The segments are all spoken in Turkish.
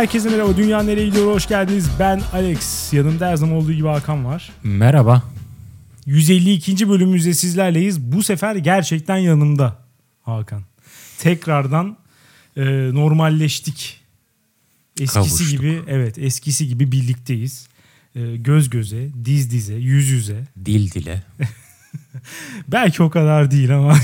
herkese merhaba. Dünya nereye gidiyor? Hoş geldiniz. Ben Alex. Yanımda her zaman olduğu gibi Hakan var. Merhaba. 152. bölümümüzde sizlerleyiz. Bu sefer gerçekten yanımda Hakan. Tekrardan e, normalleştik. Eskisi Kavuştuk. gibi evet eskisi gibi birlikteyiz. E, göz göze, diz dize, yüz yüze. Dil dile. Belki o kadar değil ama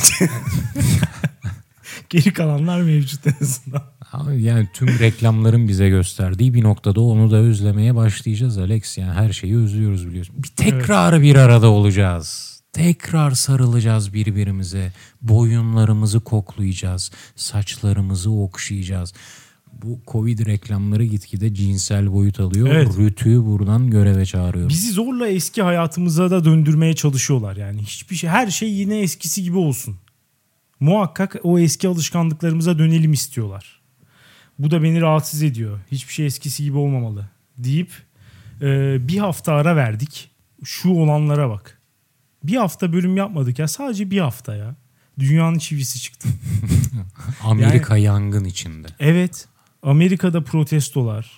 geri kalanlar mevcut en azından. Yani tüm reklamların bize gösterdiği bir noktada onu da özlemeye başlayacağız Alex. Yani her şeyi özlüyoruz biliyorsun. Bir tekrar bir arada olacağız. Tekrar sarılacağız birbirimize. Boyunlarımızı koklayacağız. Saçlarımızı okşayacağız. Bu Covid reklamları gitgide cinsel boyut alıyor. Evet. Rütü'yü buradan göreve çağırıyorum. Bizi zorla eski hayatımıza da döndürmeye çalışıyorlar yani. Hiçbir şey her şey yine eskisi gibi olsun. Muhakkak o eski alışkanlıklarımıza dönelim istiyorlar. Bu da beni rahatsız ediyor. Hiçbir şey eskisi gibi olmamalı deyip e, bir hafta ara verdik. Şu olanlara bak. Bir hafta bölüm yapmadık ya. Sadece bir hafta ya. Dünyanın çivisi çıktı. Amerika yangın içinde. Evet. Amerika'da protestolar.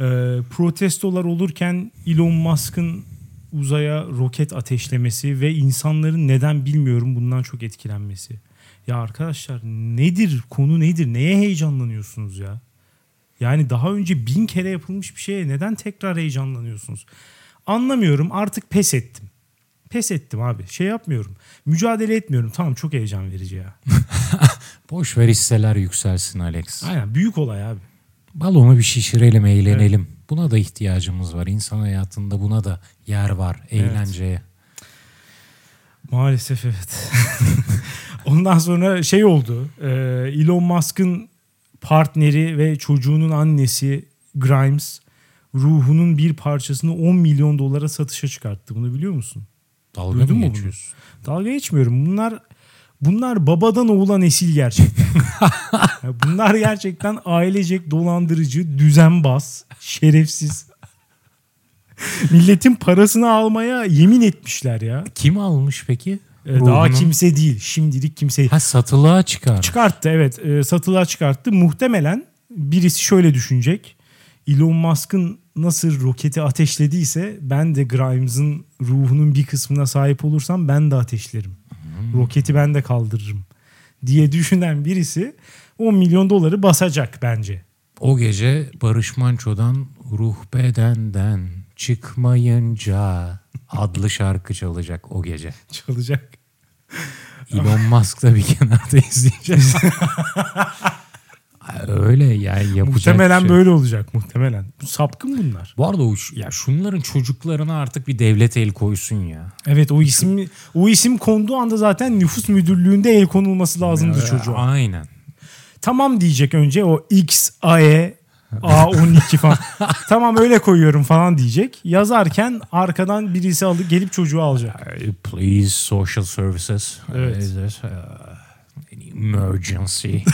Ee, protestolar olurken Elon Musk'ın uzaya roket ateşlemesi ve insanların neden bilmiyorum bundan çok etkilenmesi. Ya arkadaşlar nedir konu nedir? Neye heyecanlanıyorsunuz ya? Yani daha önce bin kere yapılmış bir şeye neden tekrar heyecanlanıyorsunuz? Anlamıyorum artık pes ettim. Pes ettim abi. Şey yapmıyorum. Mücadele etmiyorum. Tamam çok heyecan verici ya. Boş ver hisseler yükselsin Alex. Aynen büyük olay abi. Balonu bir şişirelim, eğlenelim. Buna da ihtiyacımız var. İnsan hayatında buna da yer var. Eğlenceye. Maalesef evet. Ondan sonra şey oldu. e, Elon Musk'ın partneri ve çocuğunun annesi Grimes ruhunun bir parçasını 10 milyon dolara satışa çıkarttı. Bunu biliyor musun? Dalga Duydun mı mu bunu? geçiyorsun? Dalga geçmiyorum. Bunlar bunlar babadan oğula nesil gerçekten. Bunlar gerçekten ailecek dolandırıcı, düzenbaz, şerefsiz. Milletin parasını almaya yemin etmişler ya. Kim almış peki? Ee, Daha Ruhunu? kimse değil. Şimdilik kimse Ha satılığa çıkar. çıkarttı evet e, satılığa çıkarttı. Muhtemelen birisi şöyle düşünecek. Elon Musk'ın nasıl roketi ateşlediyse ben de Grimes'ın ruhunun bir kısmına sahip olursam ben de ateşlerim. Roketi ben de kaldırırım diye düşünen birisi 10 milyon doları basacak bence. O gece Barış Manço'dan Ruh Bedenden Çıkmayınca adlı şarkı çalacak o gece. Çalacak. Elon Musk da bir kenarda izleyecek. Öyle yani yapacak Muhtemelen şey. böyle olacak muhtemelen. Sapkın bunlar. Bu arada o, ya şunların çocuklarına artık bir devlet el koysun ya. Evet o isim o isim konduğu anda zaten nüfus müdürlüğünde el konulması lazımdı çocuğa. Aynen. Tamam diyecek önce o X, AE, A12 falan. tamam öyle koyuyorum falan diyecek. Yazarken arkadan birisi alıp gelip çocuğu alacak. Please social services. Evet. Uh, emergency.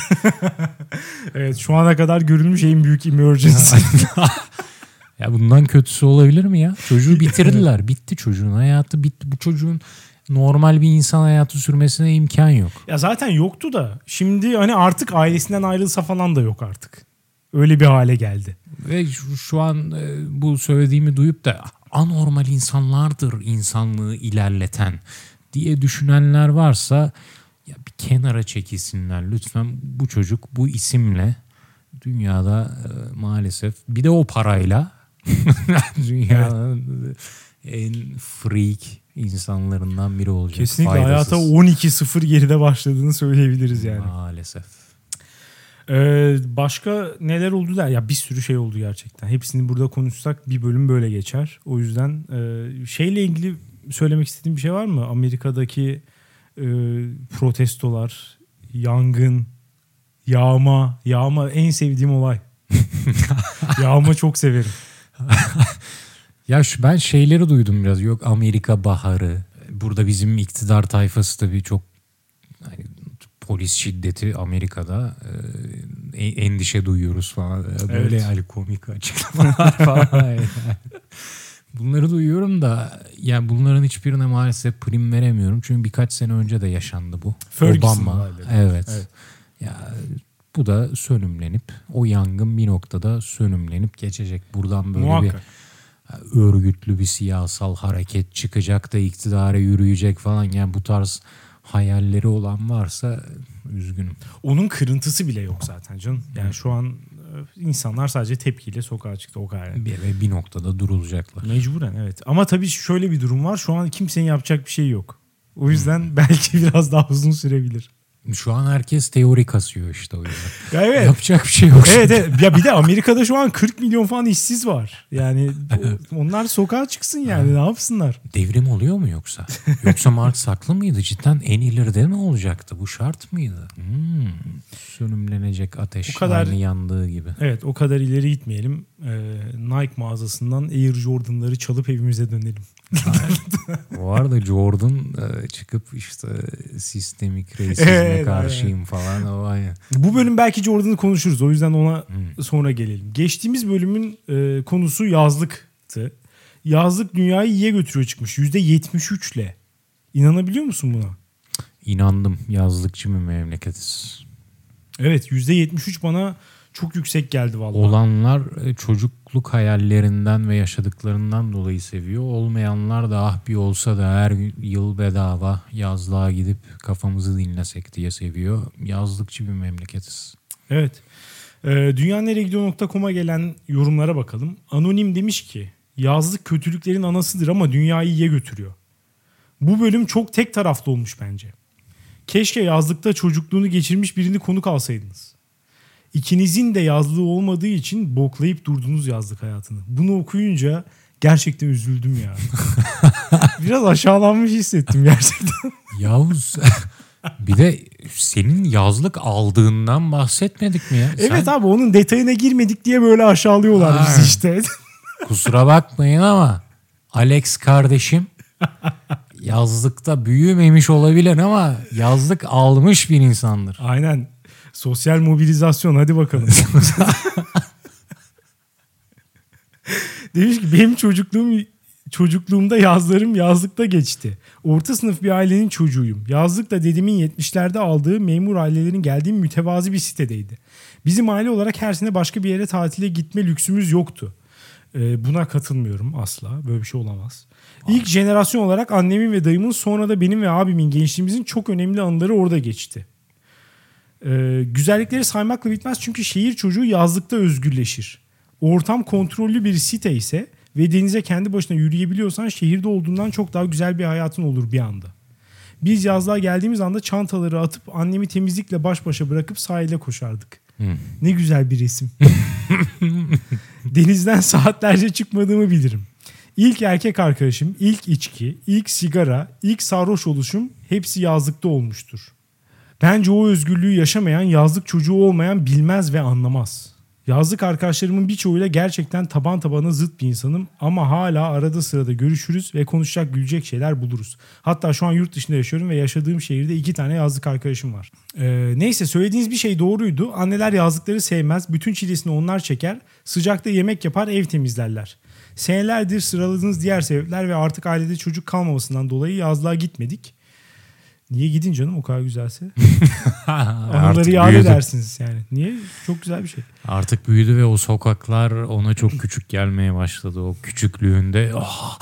Evet şu ana kadar görülmüş en büyük emergency. ya bundan kötüsü olabilir mi ya? Çocuğu bitirdiler. Bitti çocuğun hayatı bitti. Bu çocuğun normal bir insan hayatı sürmesine imkan yok. ya zaten yoktu da şimdi hani artık ailesinden ayrılsa falan da yok artık. Öyle bir hale geldi. Ve şu, şu an e, bu söylediğimi duyup da anormal insanlardır insanlığı ilerleten diye düşünenler varsa ya bir kenara çekilsinler lütfen bu çocuk bu isimle dünyada e, maalesef bir de o parayla dünyanın en freak insanlarından biri olacak. Kesinlikle Faydasız. hayata 12-0 geride başladığını söyleyebiliriz yani. Maalesef. Ee, başka neler oldu der? Ya bir sürü şey oldu gerçekten. Hepsini burada konuşsak bir bölüm böyle geçer. O yüzden e, şeyle ilgili söylemek istediğim bir şey var mı? Amerika'daki e, protestolar, yangın, yağma. Yağma en sevdiğim olay. yağma çok severim. Ya şu, ben şeyleri duydum biraz. Yok Amerika baharı. Burada bizim iktidar tayfası tabii çok hani, polis şiddeti Amerika'da e, e- endişe duyuyoruz falan. E, Böyle Evet. yani komik açıklamalar falan. yani. Bunları duyuyorum da yani bunların hiçbirine maalesef prim veremiyorum. Çünkü birkaç sene önce de yaşandı bu. Ferguson Obama. Evet. Evet. Ya Bu da sönümlenip o yangın bir noktada sönümlenip geçecek. Buradan böyle Muhakkak. bir örgütlü bir siyasal hareket çıkacak da iktidara yürüyecek falan. Yani bu tarz hayalleri olan varsa üzgünüm. Onun kırıntısı bile yok zaten canım. Yani şu an e, insanlar sadece tepkiyle sokağa çıktı o kadar. Bir, ve bir noktada durulacaklar. Mecburen evet. Ama tabii şöyle bir durum var. Şu an kimsenin yapacak bir şey yok. O yüzden belki biraz daha uzun sürebilir. Şu an herkes teori kasıyor işte o yüzden. Ya evet. Yapacak bir şey yok. Evet, evet. Ya bir de Amerika'da şu an 40 milyon falan işsiz var. Yani onlar sokağa çıksın yani ne yapsınlar? Devrim oluyor mu yoksa? Yoksa Marx haklı mıydı? Cidden en ileride mi olacaktı? Bu şart mıydı? Hmm. Sönümlenecek ateş O kadar- aynı yandığı gibi. Evet o kadar ileri gitmeyelim. Ee, Nike mağazasından Air Jordan'ları çalıp evimize dönelim. Bu arada Jordan e, çıkıp işte sistemik reisizme Evet, karşıyım falan. O aynen. Bu bölüm belki Jordan'ı konuşuruz. O yüzden ona sonra gelelim. Geçtiğimiz bölümün e, konusu yazlıktı. Yazlık dünyayı iyiye götürüyor çıkmış. %73 ile. İnanabiliyor musun buna? İnandım yazlıkçı bir memleketiz. Evet %73 bana çok yüksek geldi vallahi. Olanlar e, çocukluk hayallerinden ve yaşadıklarından dolayı seviyor. Olmayanlar da ah bir olsa da her yıl bedava yazlığa gidip kafamızı dinlesek diye seviyor. Yazlıkçı bir memleketiz. Evet. Ee, dünyaneregidiyor.com'a gelen yorumlara bakalım. Anonim demiş ki yazlık kötülüklerin anasıdır ama dünyayı iyiye götürüyor. Bu bölüm çok tek taraflı olmuş bence. Keşke yazlıkta çocukluğunu geçirmiş birini konuk alsaydınız. İkinizin de yazlığı olmadığı için boklayıp durdunuz yazlık hayatını. Bunu okuyunca gerçekten üzüldüm ya. Biraz aşağılanmış hissettim gerçekten. Yavuz bir de senin yazlık aldığından bahsetmedik mi ya? Evet Sen abi onun detayına girmedik diye böyle aşağılıyorlar Aynen. bizi işte. kusura bakmayın ama Alex kardeşim yazlıkta büyümemiş olabilir ama yazlık almış bir insandır. Aynen. Sosyal mobilizasyon hadi bakalım. Demiş ki benim çocukluğum çocukluğumda yazlarım yazlıkta geçti. Orta sınıf bir ailenin çocuğuyum. Yazlık da dedemin 70'lerde aldığı memur ailelerin geldiği mütevazi bir sitedeydi. Bizim aile olarak her sene başka bir yere tatile gitme lüksümüz yoktu. Ee, buna katılmıyorum asla. Böyle bir şey olamaz. İlk jenerasyon olarak annemin ve dayımın sonra da benim ve abimin gençliğimizin çok önemli anıları orada geçti. Ee, güzellikleri saymakla bitmez çünkü şehir çocuğu yazlıkta özgürleşir. Ortam kontrollü bir site ise ve denize kendi başına yürüyebiliyorsan şehirde olduğundan çok daha güzel bir hayatın olur bir anda. Biz yazlığa geldiğimiz anda çantaları atıp annemi temizlikle baş başa bırakıp sahile koşardık. Ne güzel bir resim. Denizden saatlerce çıkmadığımı bilirim. İlk erkek arkadaşım, ilk içki, ilk sigara, ilk sarhoş oluşum hepsi yazlıkta olmuştur. Bence o özgürlüğü yaşamayan, yazlık çocuğu olmayan bilmez ve anlamaz. Yazlık arkadaşlarımın birçoğuyla gerçekten taban tabana zıt bir insanım ama hala arada sırada görüşürüz ve konuşacak gülecek şeyler buluruz. Hatta şu an yurt dışında yaşıyorum ve yaşadığım şehirde iki tane yazlık arkadaşım var. Ee, neyse söylediğiniz bir şey doğruydu. Anneler yazlıkları sevmez. Bütün çilesini onlar çeker. Sıcakta yemek yapar, ev temizlerler. Senelerdir sıraladığınız diğer sebepler ve artık ailede çocuk kalmamasından dolayı yazlığa gitmedik. Niye gidin canım o kadar güzelse? Artık yad büyüdü. edersiniz yani. Niye? Çok güzel bir şey. Artık büyüdü ve o sokaklar ona çok küçük gelmeye başladı. O küçüklüğünde "Ah,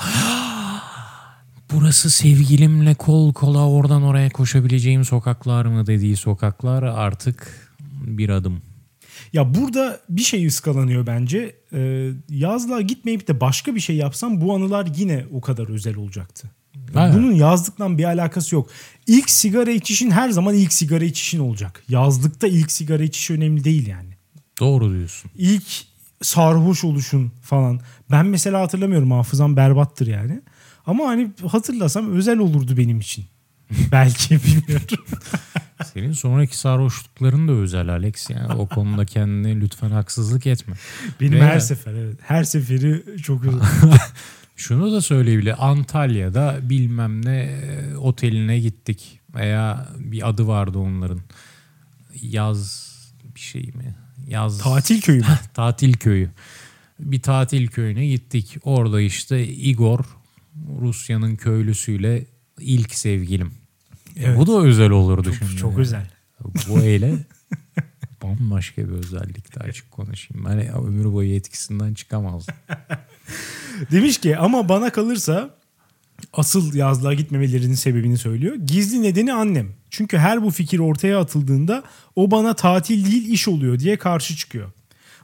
burası sevgilimle kol kola oradan oraya koşabileceğim sokaklar mı dediği sokaklar artık bir adım. Ya burada bir şey ıskalanıyor bence. Ee, yazlığa gitmeyip de başka bir şey yapsam bu anılar yine o kadar özel olacaktı. Aynen. Bunun yazlıkla bir alakası yok. İlk sigara içişin her zaman ilk sigara içişin olacak. Yazlıkta ilk sigara içiş önemli değil yani. Doğru diyorsun. İlk sarhoş oluşun falan. Ben mesela hatırlamıyorum hafızam berbattır yani. Ama hani hatırlasam özel olurdu benim için. Belki bilmiyorum. Senin sonraki sarhoşlukların da özel Alex. Yani o konuda kendine lütfen haksızlık etme. Benim Ve- her sefer evet. Her seferi çok özel. Şunu da söyleyebilir. Antalya'da bilmem ne e, oteline gittik. Veya bir adı vardı onların. Yaz bir şey mi? Yaz Tatil köyü mü? tatil köyü. Bir tatil köyüne gittik. Orada işte Igor Rusya'nın köylüsüyle ilk sevgilim. Evet. Bu da özel olurdu Çok, şimdi. çok özel. Bu eyle bambaşka bir özellikti açık konuşayım. Ben ömür boyu etkisinden çıkamazdım. Demiş ki ama bana kalırsa asıl yazlığa gitmemelerinin sebebini söylüyor. Gizli nedeni annem. Çünkü her bu fikir ortaya atıldığında o bana tatil değil iş oluyor diye karşı çıkıyor.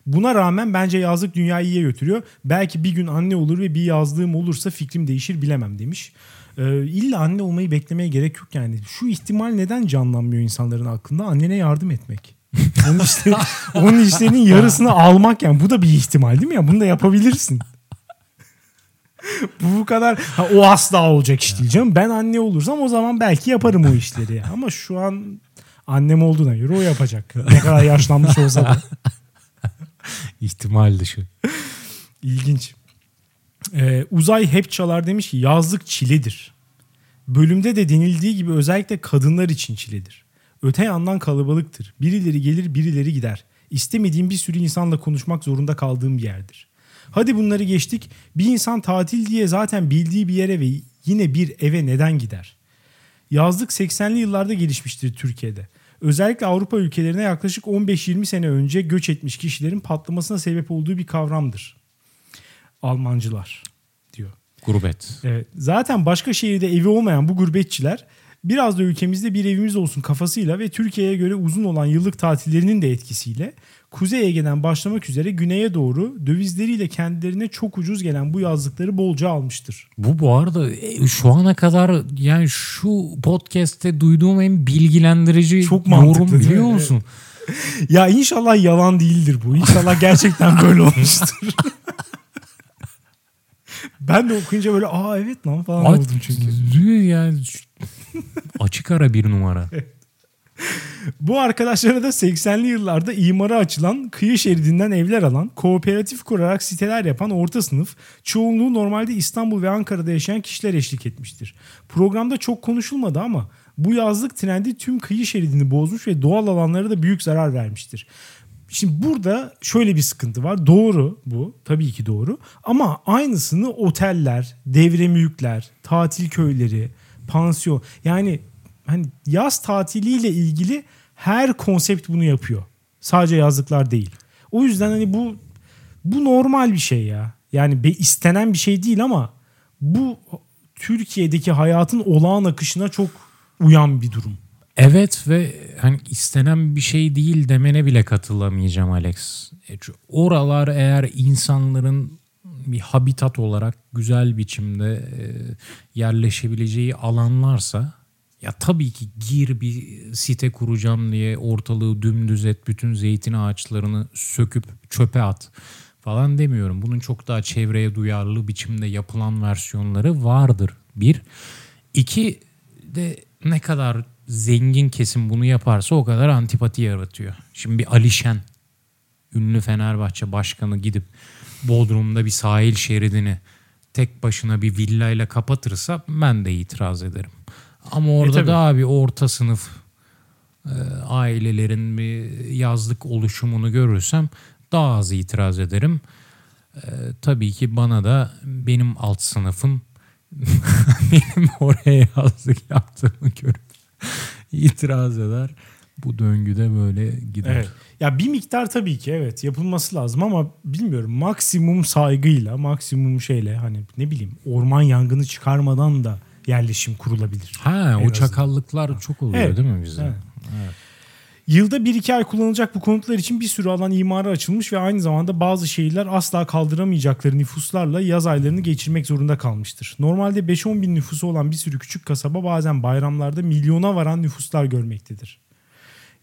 Buna rağmen bence yazlık dünyayı iyiye götürüyor. Belki bir gün anne olur ve bir yazlığım olursa fikrim değişir bilemem demiş. Ee, illa anne olmayı beklemeye gerek yok yani. Şu ihtimal neden canlanmıyor insanların aklında? Annene yardım etmek. onun, işte, onun işlerinin yarısını almak yani. Bu da bir ihtimal değil mi ya? Bunu da yapabilirsin. bu bu kadar ha, o asla olacak iş değil canım. Ben anne olursam o zaman belki yaparım o işleri. Ama şu an annem olduğuna göre o yapacak. Ne kadar yaşlanmış olsa da. İhtimal dışı. İlginç. Ee, Uzay hep çalar demiş ki yazlık çiledir. Bölümde de denildiği gibi özellikle kadınlar için çiledir. Öte yandan kalabalıktır. Birileri gelir birileri gider. İstemediğim bir sürü insanla konuşmak zorunda kaldığım bir yerdir. Hadi bunları geçtik. Bir insan tatil diye zaten bildiği bir yere ve yine bir eve neden gider? Yazlık 80'li yıllarda gelişmiştir Türkiye'de. Özellikle Avrupa ülkelerine yaklaşık 15-20 sene önce göç etmiş kişilerin patlamasına sebep olduğu bir kavramdır. Almancılar diyor. Gurbet. Evet. Zaten başka şehirde evi olmayan bu gurbetçiler biraz da ülkemizde bir evimiz olsun kafasıyla ve Türkiye'ye göre uzun olan yıllık tatillerinin de etkisiyle Kuzey Ege'den başlamak üzere güneye doğru dövizleriyle kendilerine çok ucuz gelen bu yazlıkları bolca almıştır. Bu bu arada e, şu ana kadar yani şu podcast'te duyduğum en bilgilendirici Çok yorum biliyor musun? Ya inşallah yalan değildir bu. İnşallah gerçekten böyle olmuştur. ben de okuyunca böyle aa evet lan falan Aç- oldum çünkü. Yani açık ara bir numara. Bu arkadaşlara da 80'li yıllarda imara açılan, kıyı şeridinden evler alan, kooperatif kurarak siteler yapan orta sınıf, çoğunluğu normalde İstanbul ve Ankara'da yaşayan kişiler eşlik etmiştir. Programda çok konuşulmadı ama bu yazlık trendi tüm kıyı şeridini bozmuş ve doğal alanlara da büyük zarar vermiştir. Şimdi burada şöyle bir sıkıntı var. Doğru bu. Tabii ki doğru. Ama aynısını oteller, devre mülkler, tatil köyleri, pansiyon yani hani yaz tatiliyle ilgili her konsept bunu yapıyor. Sadece yazlıklar değil. O yüzden hani bu bu normal bir şey ya. Yani be, istenen bir şey değil ama bu Türkiye'deki hayatın olağan akışına çok uyan bir durum. Evet ve hani istenen bir şey değil demene bile katılamayacağım Alex. E, Oralar eğer insanların bir habitat olarak güzel biçimde e, yerleşebileceği alanlarsa ya tabii ki gir bir site kuracağım diye ortalığı dümdüz et, bütün zeytin ağaçlarını söküp çöpe at falan demiyorum. Bunun çok daha çevreye duyarlı biçimde yapılan versiyonları vardır. Bir. İki de ne kadar zengin kesim bunu yaparsa o kadar antipati yaratıyor. Şimdi bir Alişen, ünlü Fenerbahçe başkanı gidip Bodrum'da bir sahil şeridini tek başına bir villayla kapatırsa ben de itiraz ederim. Ama orada tabii. da abi orta sınıf e, ailelerin bir yazlık oluşumunu görürsem daha az itiraz ederim. E, tabii ki bana da benim alt sınıfım benim oraya yazlık yaptığımı görüp itiraz eder. Bu döngüde böyle gider. Evet. Ya bir miktar tabii ki evet yapılması lazım ama bilmiyorum maksimum saygıyla maksimum şeyle hani ne bileyim orman yangını çıkarmadan da yerleşim kurulabilir. Ha En o azından. çakallıklar çok oluyor Evet, değil mi bizde? evet. Yılda 1-2 ay kullanılacak bu konutlar için bir sürü alan imara açılmış ve aynı zamanda bazı şehirler asla kaldıramayacakları nüfuslarla yaz aylarını geçirmek zorunda kalmıştır. Normalde 5-10 bin nüfusu olan bir sürü küçük kasaba bazen bayramlarda milyona varan nüfuslar görmektedir.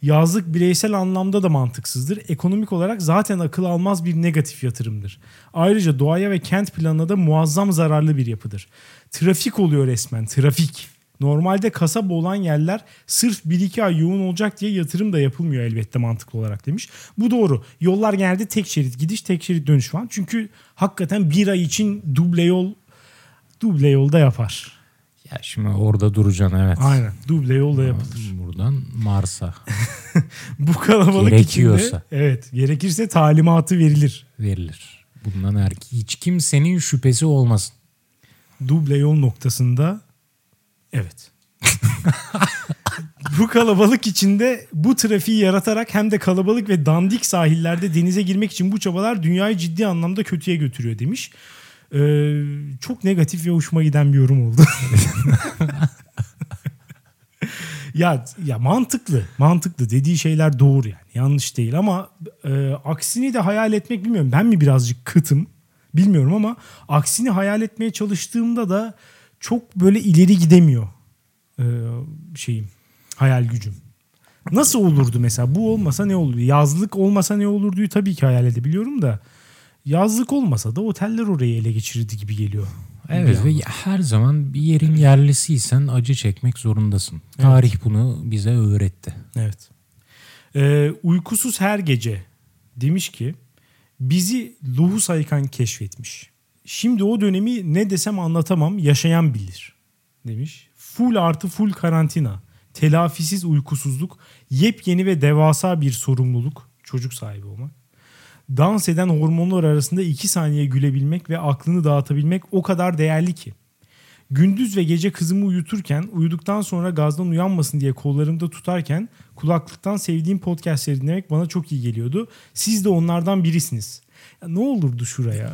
Yazlık bireysel anlamda da mantıksızdır. Ekonomik olarak zaten akıl almaz bir negatif yatırımdır. Ayrıca doğaya ve kent planına da muazzam zararlı bir yapıdır. Trafik oluyor resmen, trafik. Normalde kasaba olan yerler sırf 1-2 ay yoğun olacak diye yatırım da yapılmıyor elbette mantıklı olarak demiş. Bu doğru. Yollar genelde tek şerit gidiş, tek şerit dönüş falan. Çünkü hakikaten bir ay için duble yol duble yolda yapar. Ya şimdi orada duracaksın evet. Aynen. Duble yolda yapılır. Buradan Mars'a Bu kalabalık Gerekiyorsa. içinde evet gerekirse talimatı verilir. verilir. Bundan her hiç kimsenin şüphesi olmasın. Duble yol noktasında evet. bu kalabalık içinde bu trafiği yaratarak hem de kalabalık ve dandik sahillerde denize girmek için bu çabalar dünyayı ciddi anlamda kötüye götürüyor demiş. Ee, çok negatif ve hoşuma giden bir yorum oldu. ya ya mantıklı, mantıklı dediği şeyler doğru yani yanlış değil ama e, aksini de hayal etmek bilmiyorum. Ben mi birazcık kıtım bilmiyorum ama aksini hayal etmeye çalıştığımda da çok böyle ileri gidemiyor e, şeyim hayal gücüm. Nasıl olurdu mesela bu olmasa ne olurdu? Yazlık olmasa ne olurduyu tabii ki hayal edebiliyorum da yazlık olmasa da oteller orayı ele geçirirdi gibi geliyor. Evet ve her zaman bir yerin yerlisiysen acı çekmek zorundasın. Tarih bunu bize öğretti. Evet. Ee, uykusuz her gece demiş ki bizi Lohus Aykan keşfetmiş. Şimdi o dönemi ne desem anlatamam yaşayan bilir demiş. Full artı full karantina, telafisiz uykusuzluk, yepyeni ve devasa bir sorumluluk çocuk sahibi olmak. Dans eden hormonlar arasında iki saniye gülebilmek ve aklını dağıtabilmek o kadar değerli ki. Gündüz ve gece kızımı uyuturken uyuduktan sonra gazdan uyanmasın diye kollarımda tutarken kulaklıktan sevdiğim podcastleri dinlemek bana çok iyi geliyordu. Siz de onlardan birisiniz. Ya ne olurdu şuraya?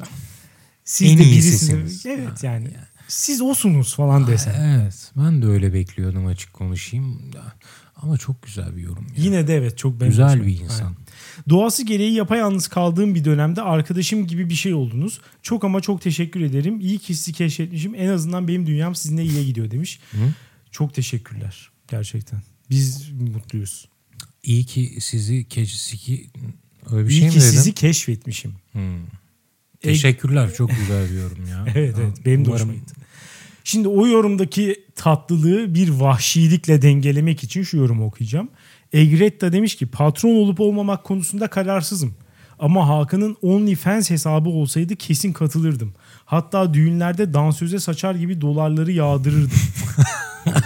Siz En de birisiniz. Evet yani. Siz osunuz falan desen. Evet ben de öyle bekliyordum açık konuşayım. Ama çok güzel bir yorum. ya. Yine de evet çok benim güzel bir insan. Aynen. Doğası gereği yapayalnız kaldığım bir dönemde arkadaşım gibi bir şey oldunuz. Çok ama çok teşekkür ederim. İyi ki sizi keşfetmişim. En azından benim dünyam sizinle iyiye gidiyor demiş. Hı? Çok teşekkürler gerçekten. Biz mutluyuz. İyi ki sizi keşisi öyle bir İyi şey mi ki dedim? sizi keşfetmişim. Hmm. Teşekkürler çok güzel bir yorum ya. Evet evet benim de Umarım- hoşuma gitti. Şimdi o yorumdaki tatlılığı bir vahşilikle dengelemek için şu yorumu okuyacağım. Egretta demiş ki patron olup olmamak konusunda kararsızım. Ama Hakan'ın OnlyFans hesabı olsaydı kesin katılırdım. Hatta düğünlerde dansöze saçar gibi dolarları yağdırırdım.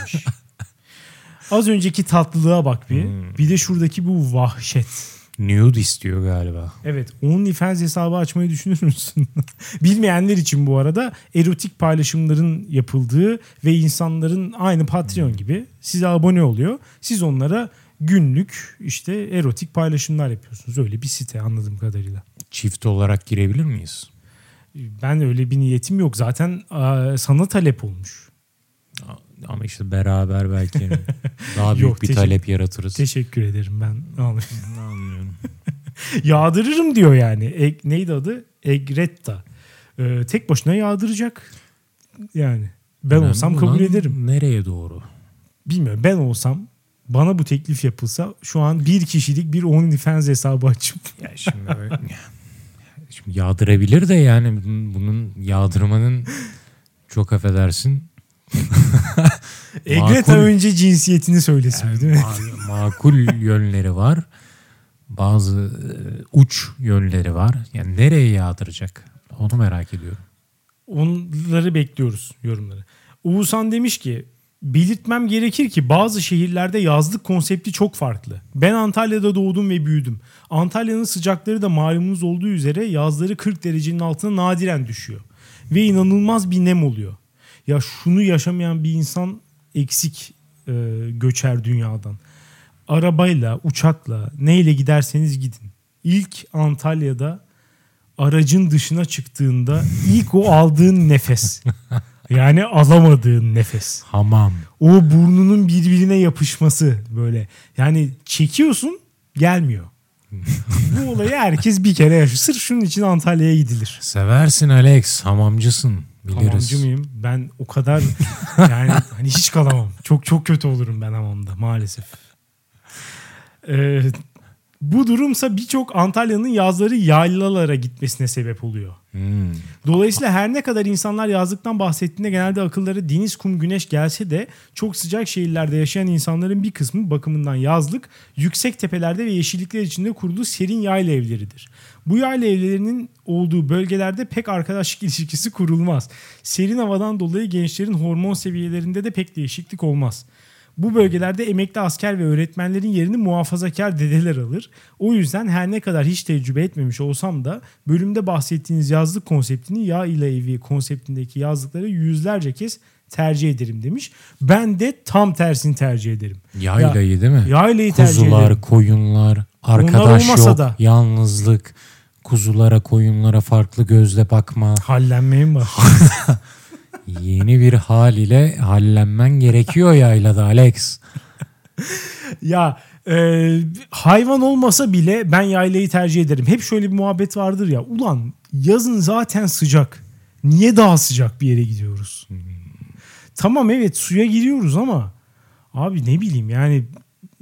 Az önceki tatlılığa bak bir. Bir de şuradaki bu vahşet. Nude istiyor galiba. Evet OnlyFans hesabı açmayı düşünür müsün? Bilmeyenler için bu arada erotik paylaşımların yapıldığı ve insanların aynı Patreon gibi size abone oluyor. Siz onlara günlük işte erotik paylaşımlar yapıyorsunuz. Öyle bir site anladığım kadarıyla. Çift olarak girebilir miyiz? Ben öyle bir niyetim yok. Zaten sana talep olmuş. Ama işte beraber belki daha büyük Yok, bir talep yaratırız. Teşekkür ederim ben. Anlıyorum. Yağdırırım diyor yani. E, neydi adı? Egretta. Ee, tek başına yağdıracak. Yani ben Önemli olsam kabul ederim. Nereye doğru? Bilmiyorum ben olsam bana bu teklif yapılsa şu an bir kişilik bir OnlyFans hesabı açıp Ya şimdi, şimdi yağdırabilir de yani bunun, yağdırmanın çok affedersin. Egreta Makul. önce cinsiyetini söylesin değil mi? ma- makul yönleri var. Bazı e, uç yönleri var. Yani nereye yağdıracak? Onu merak ediyorum. Onları bekliyoruz yorumları. Oğuzhan demiş ki belirtmem gerekir ki bazı şehirlerde yazlık konsepti çok farklı. Ben Antalya'da doğdum ve büyüdüm. Antalya'nın sıcakları da malumunuz olduğu üzere yazları 40 derecenin altına nadiren düşüyor. Ve inanılmaz bir nem oluyor. Ya şunu yaşamayan bir insan eksik e, göçer dünyadan. Arabayla, uçakla, neyle giderseniz gidin. İlk Antalya'da aracın dışına çıktığında ilk o aldığın nefes. Yani alamadığın nefes. Hamam. O burnunun birbirine yapışması böyle. Yani çekiyorsun gelmiyor. Bu olayı herkes bir kere yaşıyor. Sırf şunun için Antalya'ya gidilir. Seversin Alex. Hamamcısın. Biliriz. Hamamcı mıyım? Ben o kadar yani hani hiç kalamam. Çok çok kötü olurum ben hamamda maalesef. Ee, bu durumsa birçok Antalya'nın yazları yaylalara gitmesine sebep oluyor. Hmm. Dolayısıyla her ne kadar insanlar yazlıktan bahsettiğinde genelde akılları deniz, kum, güneş gelse de çok sıcak şehirlerde yaşayan insanların bir kısmı bakımından yazlık, yüksek tepelerde ve yeşillikler içinde kurulu serin yayla evleridir. Bu yayla evlerinin olduğu bölgelerde pek arkadaşlık ilişkisi kurulmaz. Serin havadan dolayı gençlerin hormon seviyelerinde de pek değişiklik olmaz. Bu bölgelerde emekli asker ve öğretmenlerin yerini muhafazakar dedeler alır. O yüzden her ne kadar hiç tecrübe etmemiş olsam da bölümde bahsettiğiniz yazlık konseptini yağ ile evi konseptindeki yazlıkları yüzlerce kez tercih ederim demiş. Ben de tam tersini tercih ederim. Yaylayı değil mi? Yaylayı tercih Kuzular, ederim. koyunlar, arkadaş yok, da. yalnızlık, kuzulara, koyunlara farklı gözle bakma. Hallenmeye mi? Yeni bir hal ile hallenmen gerekiyor yaylada Alex. ya e, hayvan olmasa bile ben yaylayı tercih ederim. Hep şöyle bir muhabbet vardır ya. Ulan yazın zaten sıcak. Niye daha sıcak bir yere gidiyoruz? Tamam evet suya giriyoruz ama abi ne bileyim yani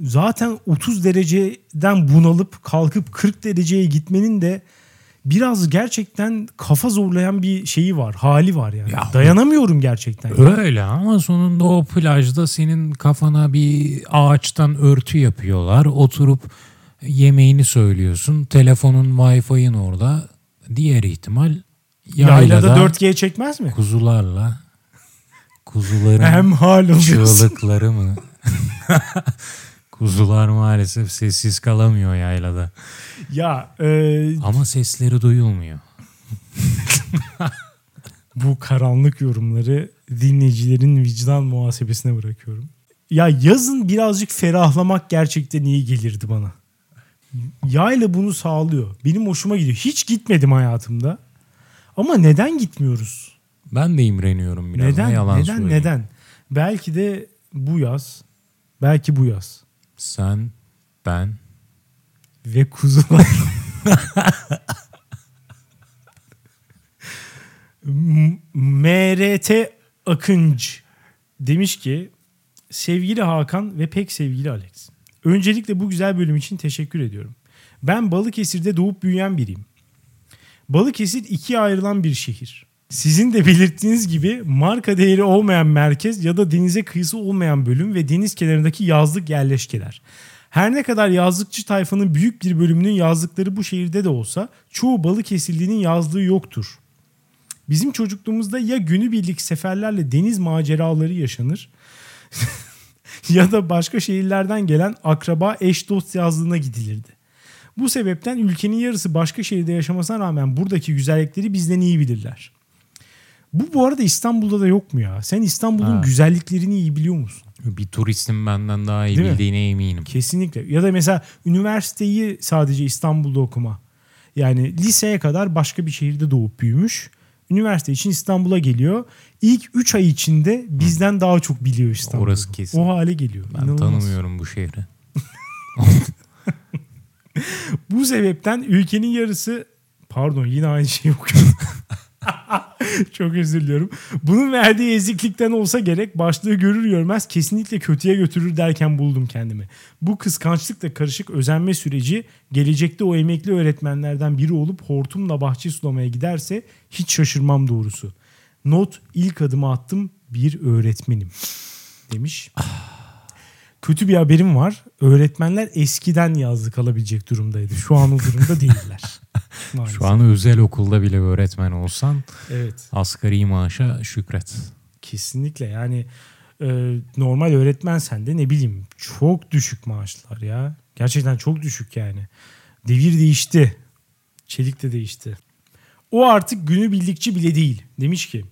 zaten 30 dereceden bunalıp kalkıp 40 dereceye gitmenin de biraz gerçekten kafa zorlayan bir şeyi var. Hali var yani. Ya, Dayanamıyorum gerçekten. Öyle ama sonunda o plajda senin kafana bir ağaçtan örtü yapıyorlar. Oturup yemeğini söylüyorsun. Telefonun Wi-Fi'in orada. Diğer ihtimal yaylada, Yaylada 4G çekmez mi? kuzularla kuzuların Hem hal oluyorsun. çığlıkları mı? Kuzular maalesef sessiz kalamıyor yaylada. Ya e, Ama sesleri duyulmuyor. bu karanlık yorumları dinleyicilerin vicdan muhasebesine bırakıyorum. Ya yazın birazcık ferahlamak gerçekten iyi gelirdi bana. Yayla bunu sağlıyor. Benim hoşuma gidiyor. Hiç gitmedim hayatımda. Ama neden gitmiyoruz? Ben de imreniyorum biraz. neden? Ne yalan neden? söyleyeyim. Neden? Belki de bu yaz. Belki bu yaz. Sen, ben, Ve kuzular. MRT Akınç demiş ki sevgili Hakan ve pek sevgili Alex. Öncelikle bu güzel bölüm için teşekkür ediyorum. Ben Balıkesir'de doğup büyüyen biriyim. Balıkesir ikiye ayrılan bir şehir. Sizin de belirttiğiniz gibi marka değeri olmayan merkez ya da denize kıyısı olmayan bölüm ve deniz kenarındaki yazlık yerleşkeler. Her ne kadar yazlıkçı tayfanın büyük bir bölümünün yazlıkları bu şehirde de olsa çoğu Balıkesirli'nin yazlığı yoktur. Bizim çocukluğumuzda ya günübirlik seferlerle deniz maceraları yaşanır ya da başka şehirlerden gelen akraba eş dost yazlığına gidilirdi. Bu sebepten ülkenin yarısı başka şehirde yaşamasına rağmen buradaki güzellikleri bizden iyi bilirler. Bu bu arada İstanbul'da da yok mu ya? Sen İstanbul'un Ha. güzelliklerini iyi biliyor musun? bir turistin benden daha iyi Değil mi? bildiğine eminim. Kesinlikle. Ya da mesela üniversiteyi sadece İstanbul'da okuma. Yani liseye kadar başka bir şehirde doğup büyümüş. Üniversite için İstanbul'a geliyor. İlk 3 ay içinde bizden daha çok biliyor İstanbul'u. Orası kesin. O hale geliyor. Ben İnanılmaz. tanımıyorum bu şehri. Bu sebepten ülkenin yarısı pardon yine aynı şeyi okuyorum. Çok özür diliyorum. Bunun verdiği eziklikten olsa gerek başlığı görür görmez kesinlikle kötüye götürür derken buldum kendimi. Bu kıskançlıkla karışık özenme süreci gelecekte o emekli öğretmenlerden biri olup hortumla bahçe sulamaya giderse hiç şaşırmam doğrusu. Not ilk adımı attım bir öğretmenim demiş. Kötü bir haberim var. Öğretmenler eskiden yazlık alabilecek durumdaydı. Şu an o durumda değiller. Maalesef. Şu an özel okulda bile öğretmen olsan Evet. asgari maaşa şükret. Kesinlikle yani e, normal öğretmensen de ne bileyim çok düşük maaşlar ya. Gerçekten çok düşük yani. Devir değişti. Çelik de değişti. O artık günübirlikçi bile değil. Demiş ki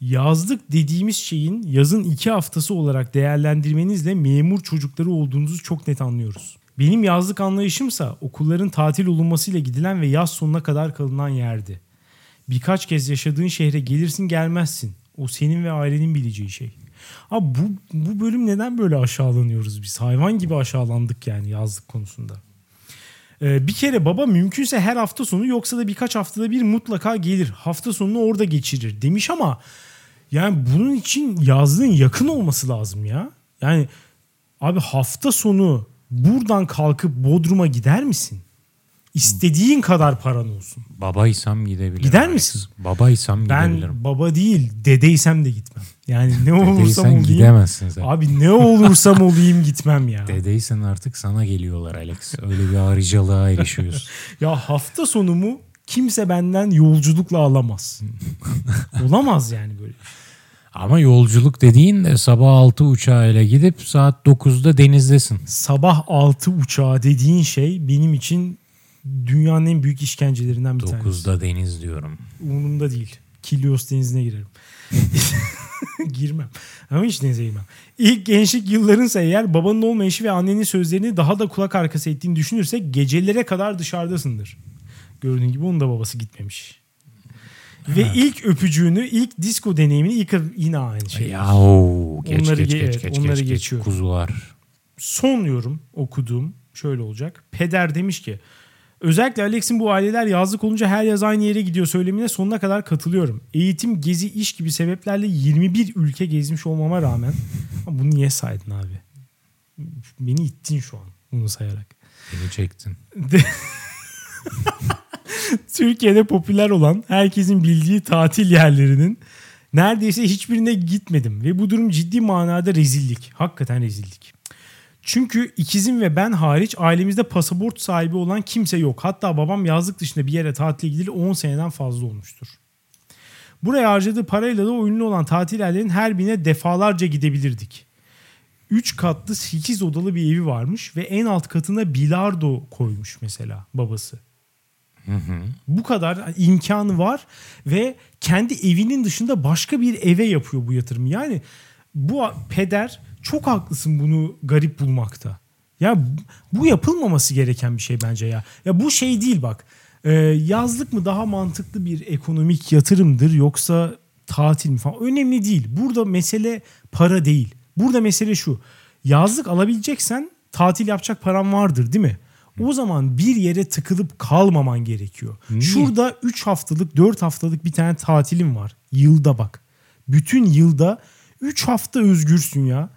yazlık dediğimiz şeyin yazın iki haftası olarak değerlendirmenizle memur çocukları olduğunuzu çok net anlıyoruz. Benim yazlık anlayışımsa okulların tatil olunmasıyla gidilen ve yaz sonuna kadar kalınan yerdi. Birkaç kez yaşadığın şehre gelirsin gelmezsin. O senin ve ailenin bileceği şey. Abi bu, bu bölüm neden böyle aşağılanıyoruz biz? Hayvan gibi aşağılandık yani yazlık konusunda. Ee, bir kere baba mümkünse her hafta sonu yoksa da birkaç haftada bir mutlaka gelir. Hafta sonunu orada geçirir demiş ama yani bunun için yazlığın yakın olması lazım ya. Yani abi hafta sonu buradan kalkıp Bodrum'a gider misin? İstediğin kadar paran olsun. Babaysam gidebilirim. Gider misin? Babaysam Ben gidebilirim. baba değil dedeysem de gitmem. Yani ne olursam olayım. gidemezsin sen. Abi ne olursam olayım gitmem ya. Dedeysen artık sana geliyorlar Alex. Öyle bir ayrıcalığa erişiyoruz. Ya hafta sonumu kimse benden yolculukla alamaz. Olamaz yani böyle. Ama yolculuk dediğin de sabah 6 uçağıyla gidip saat 9'da denizdesin. Sabah 6 uçağı dediğin şey benim için dünyanın en büyük işkencelerinden bir tanesi. 9'da deniz diyorum. Umurumda değil. Kilios denizine girerim. Girmem. Ama hiç denize girmem. İlk gençlik yıllarınsa eğer babanın olmayışı ve annenin sözlerini daha da kulak arkası ettiğini düşünürsek gecelere kadar dışarıdasındır. Gördüğün gibi onun da babası gitmemiş. Ve ilk öpücüğünü, ilk disco deneyimini ilk yine aynı şey. Ya o geç Onları geç ge- geç evet, geç onları geç, geç geçiyorum. kuzular. Son yorum okuduğum şöyle olacak. Peder demiş ki özellikle Alex'in bu aileler yazlık olunca her yaz aynı yere gidiyor söylemine sonuna kadar katılıyorum. Eğitim, gezi, iş gibi sebeplerle 21 ülke gezmiş olmama rağmen bunu niye saydın abi? Beni ittin şu an bunu sayarak. Beni çektin. Türkiye'de popüler olan herkesin bildiği tatil yerlerinin neredeyse hiçbirine gitmedim ve bu durum ciddi manada rezillik. Hakikaten rezillik. Çünkü ikizim ve ben hariç ailemizde pasaport sahibi olan kimse yok. Hatta babam yazlık dışında bir yere tatile gideli 10 seneden fazla olmuştur. Buraya harcadığı parayla da oyunlu olan tatil yerlerinin her birine defalarca gidebilirdik. 3 katlı 8 odalı bir evi varmış ve en alt katına bilardo koymuş mesela babası. Bu kadar imkanı var ve kendi evinin dışında başka bir eve yapıyor bu yatırımı. Yani bu peder çok haklısın bunu garip bulmakta. Ya bu yapılmaması gereken bir şey bence ya. Ya bu şey değil bak. Ee, yazlık mı daha mantıklı bir ekonomik yatırımdır yoksa tatil mi falan önemli değil. Burada mesele para değil. Burada mesele şu. Yazlık alabileceksen tatil yapacak paran vardır değil mi? O zaman bir yere tıkılıp kalmaman gerekiyor. Niye? Şurada 3 haftalık 4 haftalık bir tane tatilim var. Yılda bak. Bütün yılda 3 hafta özgürsün ya.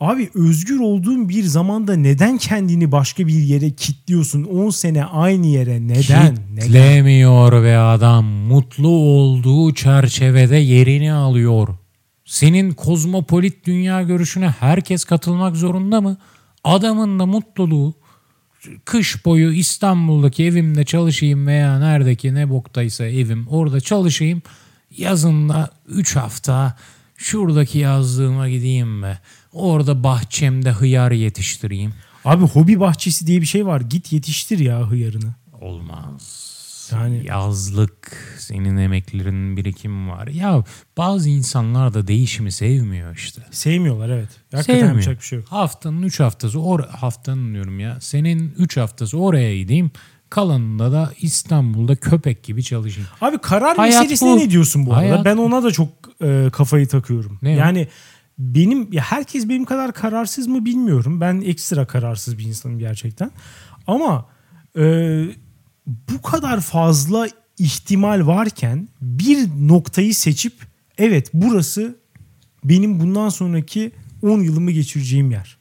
Abi özgür olduğun bir zamanda neden kendini başka bir yere kilitliyorsun? 10 sene aynı yere neden? Neden? Kitlemiyor ve adam mutlu olduğu çerçevede yerini alıyor. Senin kozmopolit dünya görüşüne herkes katılmak zorunda mı? Adamın da mutluluğu kış boyu İstanbul'daki evimde çalışayım veya neredeki ne boktaysa evim orada çalışayım. Yazında 3 hafta şuradaki yazlığıma gideyim ve orada bahçemde hıyar yetiştireyim. Abi hobi bahçesi diye bir şey var. Git yetiştir ya hıyarını. Olmaz. Yani Yazlık, senin emeklerinin birikimi var. Ya bazı insanlar da değişimi sevmiyor işte. sevmiyorlar evet. Hakikaten Sevmiyor. yapacak bir şey yok. Haftanın 3 haftası, or haftanın diyorum ya. Senin 3 haftası oraya gideyim. Kalanında da İstanbul'da köpek gibi çalışayım. Abi karar Hayat meselesine bu. ne diyorsun bu arada? Hayat ben ona da çok e, kafayı takıyorum. Ne o? yani benim ya herkes benim kadar kararsız mı bilmiyorum. Ben ekstra kararsız bir insanım gerçekten. Ama e, bu kadar fazla ihtimal varken bir noktayı seçip evet burası benim bundan sonraki 10 yılımı geçireceğim yer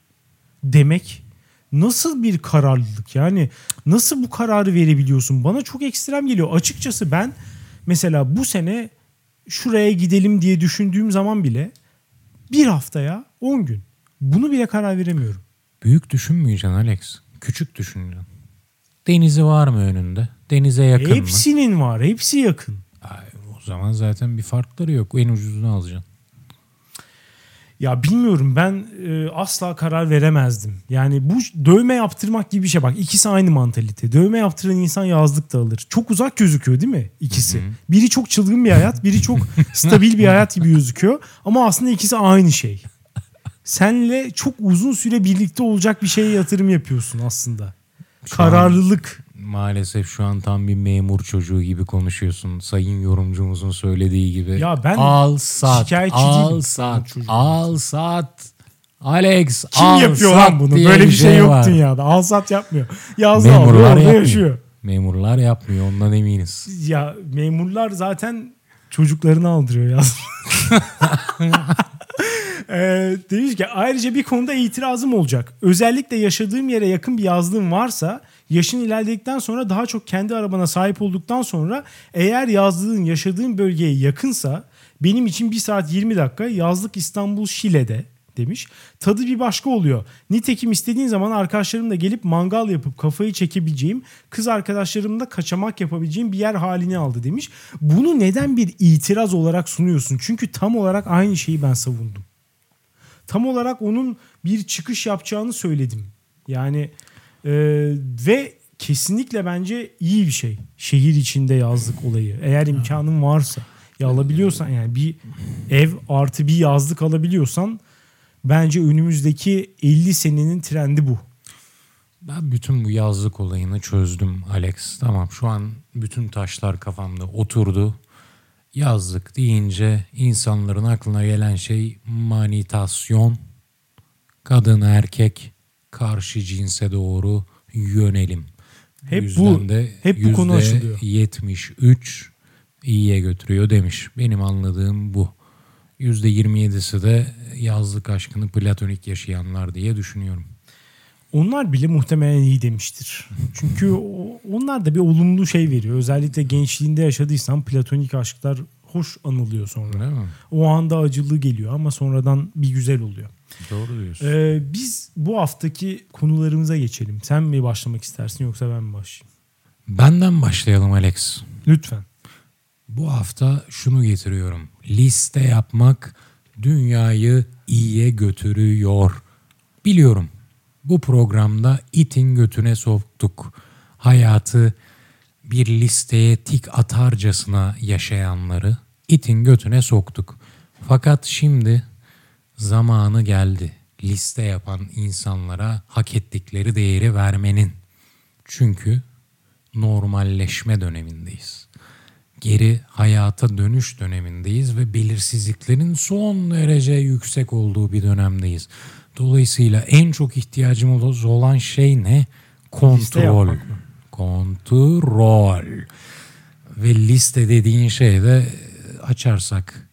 demek nasıl bir kararlılık yani nasıl bu kararı verebiliyorsun bana çok ekstrem geliyor açıkçası ben mesela bu sene şuraya gidelim diye düşündüğüm zaman bile bir haftaya 10 gün bunu bile karar veremiyorum. Büyük düşünmeyeceksin Alex. Küçük düşüneceksin. Denizi var mı önünde? Denize yakın mı? Hepsinin var hepsi yakın. Ay, o zaman zaten bir farkları yok. En ucuzunu alacaksın. Ya bilmiyorum ben e, asla karar veremezdim. Yani bu dövme yaptırmak gibi bir şey bak ikisi aynı mantalite. Dövme yaptıran insan yazlık da alır. Çok uzak gözüküyor değil mi ikisi? Biri çok çılgın bir hayat, biri çok stabil bir hayat gibi gözüküyor ama aslında ikisi aynı şey. Senle çok uzun süre birlikte olacak bir şeye yatırım yapıyorsun aslında. Şu an- Kararlılık. Maalesef şu an tam bir memur çocuğu gibi konuşuyorsun. Sayın yorumcumuzun söylediği gibi. Ya ben al sat, al sat, al sat. Alex Kim al yapıyor sat lan bunu? Böyle bir şey yok var. dünyada. Alsat yapmıyor. Yazda Memurlar alıyor, yapmıyor. yaşıyor. Memurlar yapmıyor ondan eminiz. Ya memurlar zaten çocuklarını aldırıyor ya. Ee, demiş ki ayrıca bir konuda itirazım olacak. Özellikle yaşadığım yere yakın bir yazlığım varsa yaşın ilerledikten sonra daha çok kendi arabana sahip olduktan sonra eğer yazlığın yaşadığın bölgeye yakınsa benim için 1 saat 20 dakika yazlık İstanbul Şile'de demiş. Tadı bir başka oluyor. Nitekim istediğin zaman arkadaşlarımla gelip mangal yapıp kafayı çekebileceğim, kız arkadaşlarımla kaçamak yapabileceğim bir yer halini aldı demiş. Bunu neden bir itiraz olarak sunuyorsun? Çünkü tam olarak aynı şeyi ben savundum. Tam olarak onun bir çıkış yapacağını söyledim. Yani e, ve kesinlikle bence iyi bir şey. Şehir içinde yazlık olayı. Eğer imkanın varsa. Ya alabiliyorsan yani bir ev artı bir yazlık alabiliyorsan bence önümüzdeki 50 senenin trendi bu. Ben bütün bu yazlık olayını çözdüm Alex. Tamam şu an bütün taşlar kafamda oturdu. Yazlık deyince insanların aklına gelen şey manitasyon, kadın erkek karşı cinse doğru yönelim. Hep bu- de hep bu konu açılıyor. 73 iyiye götürüyor demiş. Benim anladığım bu. %27'si de yazlık aşkını platonik yaşayanlar diye düşünüyorum. Onlar bile muhtemelen iyi demiştir. Çünkü onlar da bir olumlu şey veriyor. Özellikle gençliğinde yaşadıysan platonik aşklar hoş anılıyor sonra. Değil mi? O anda acılı geliyor ama sonradan bir güzel oluyor. Doğru diyorsun. Ee, biz bu haftaki konularımıza geçelim. Sen mi başlamak istersin yoksa ben mi başlayayım? Benden başlayalım Alex. Lütfen. Bu hafta şunu getiriyorum. Liste yapmak dünyayı iyiye götürüyor. Biliyorum. Bu programda itin götüne soktuk. Hayatı bir listeye tik atarcasına yaşayanları itin götüne soktuk. Fakat şimdi zamanı geldi. Liste yapan insanlara hak ettikleri değeri vermenin. Çünkü normalleşme dönemindeyiz geri hayata dönüş dönemindeyiz ve belirsizliklerin son derece yüksek olduğu bir dönemdeyiz. Dolayısıyla en çok ihtiyacımız olan şey ne? Kontrol. Kontrol. Ve liste dediğin şey de açarsak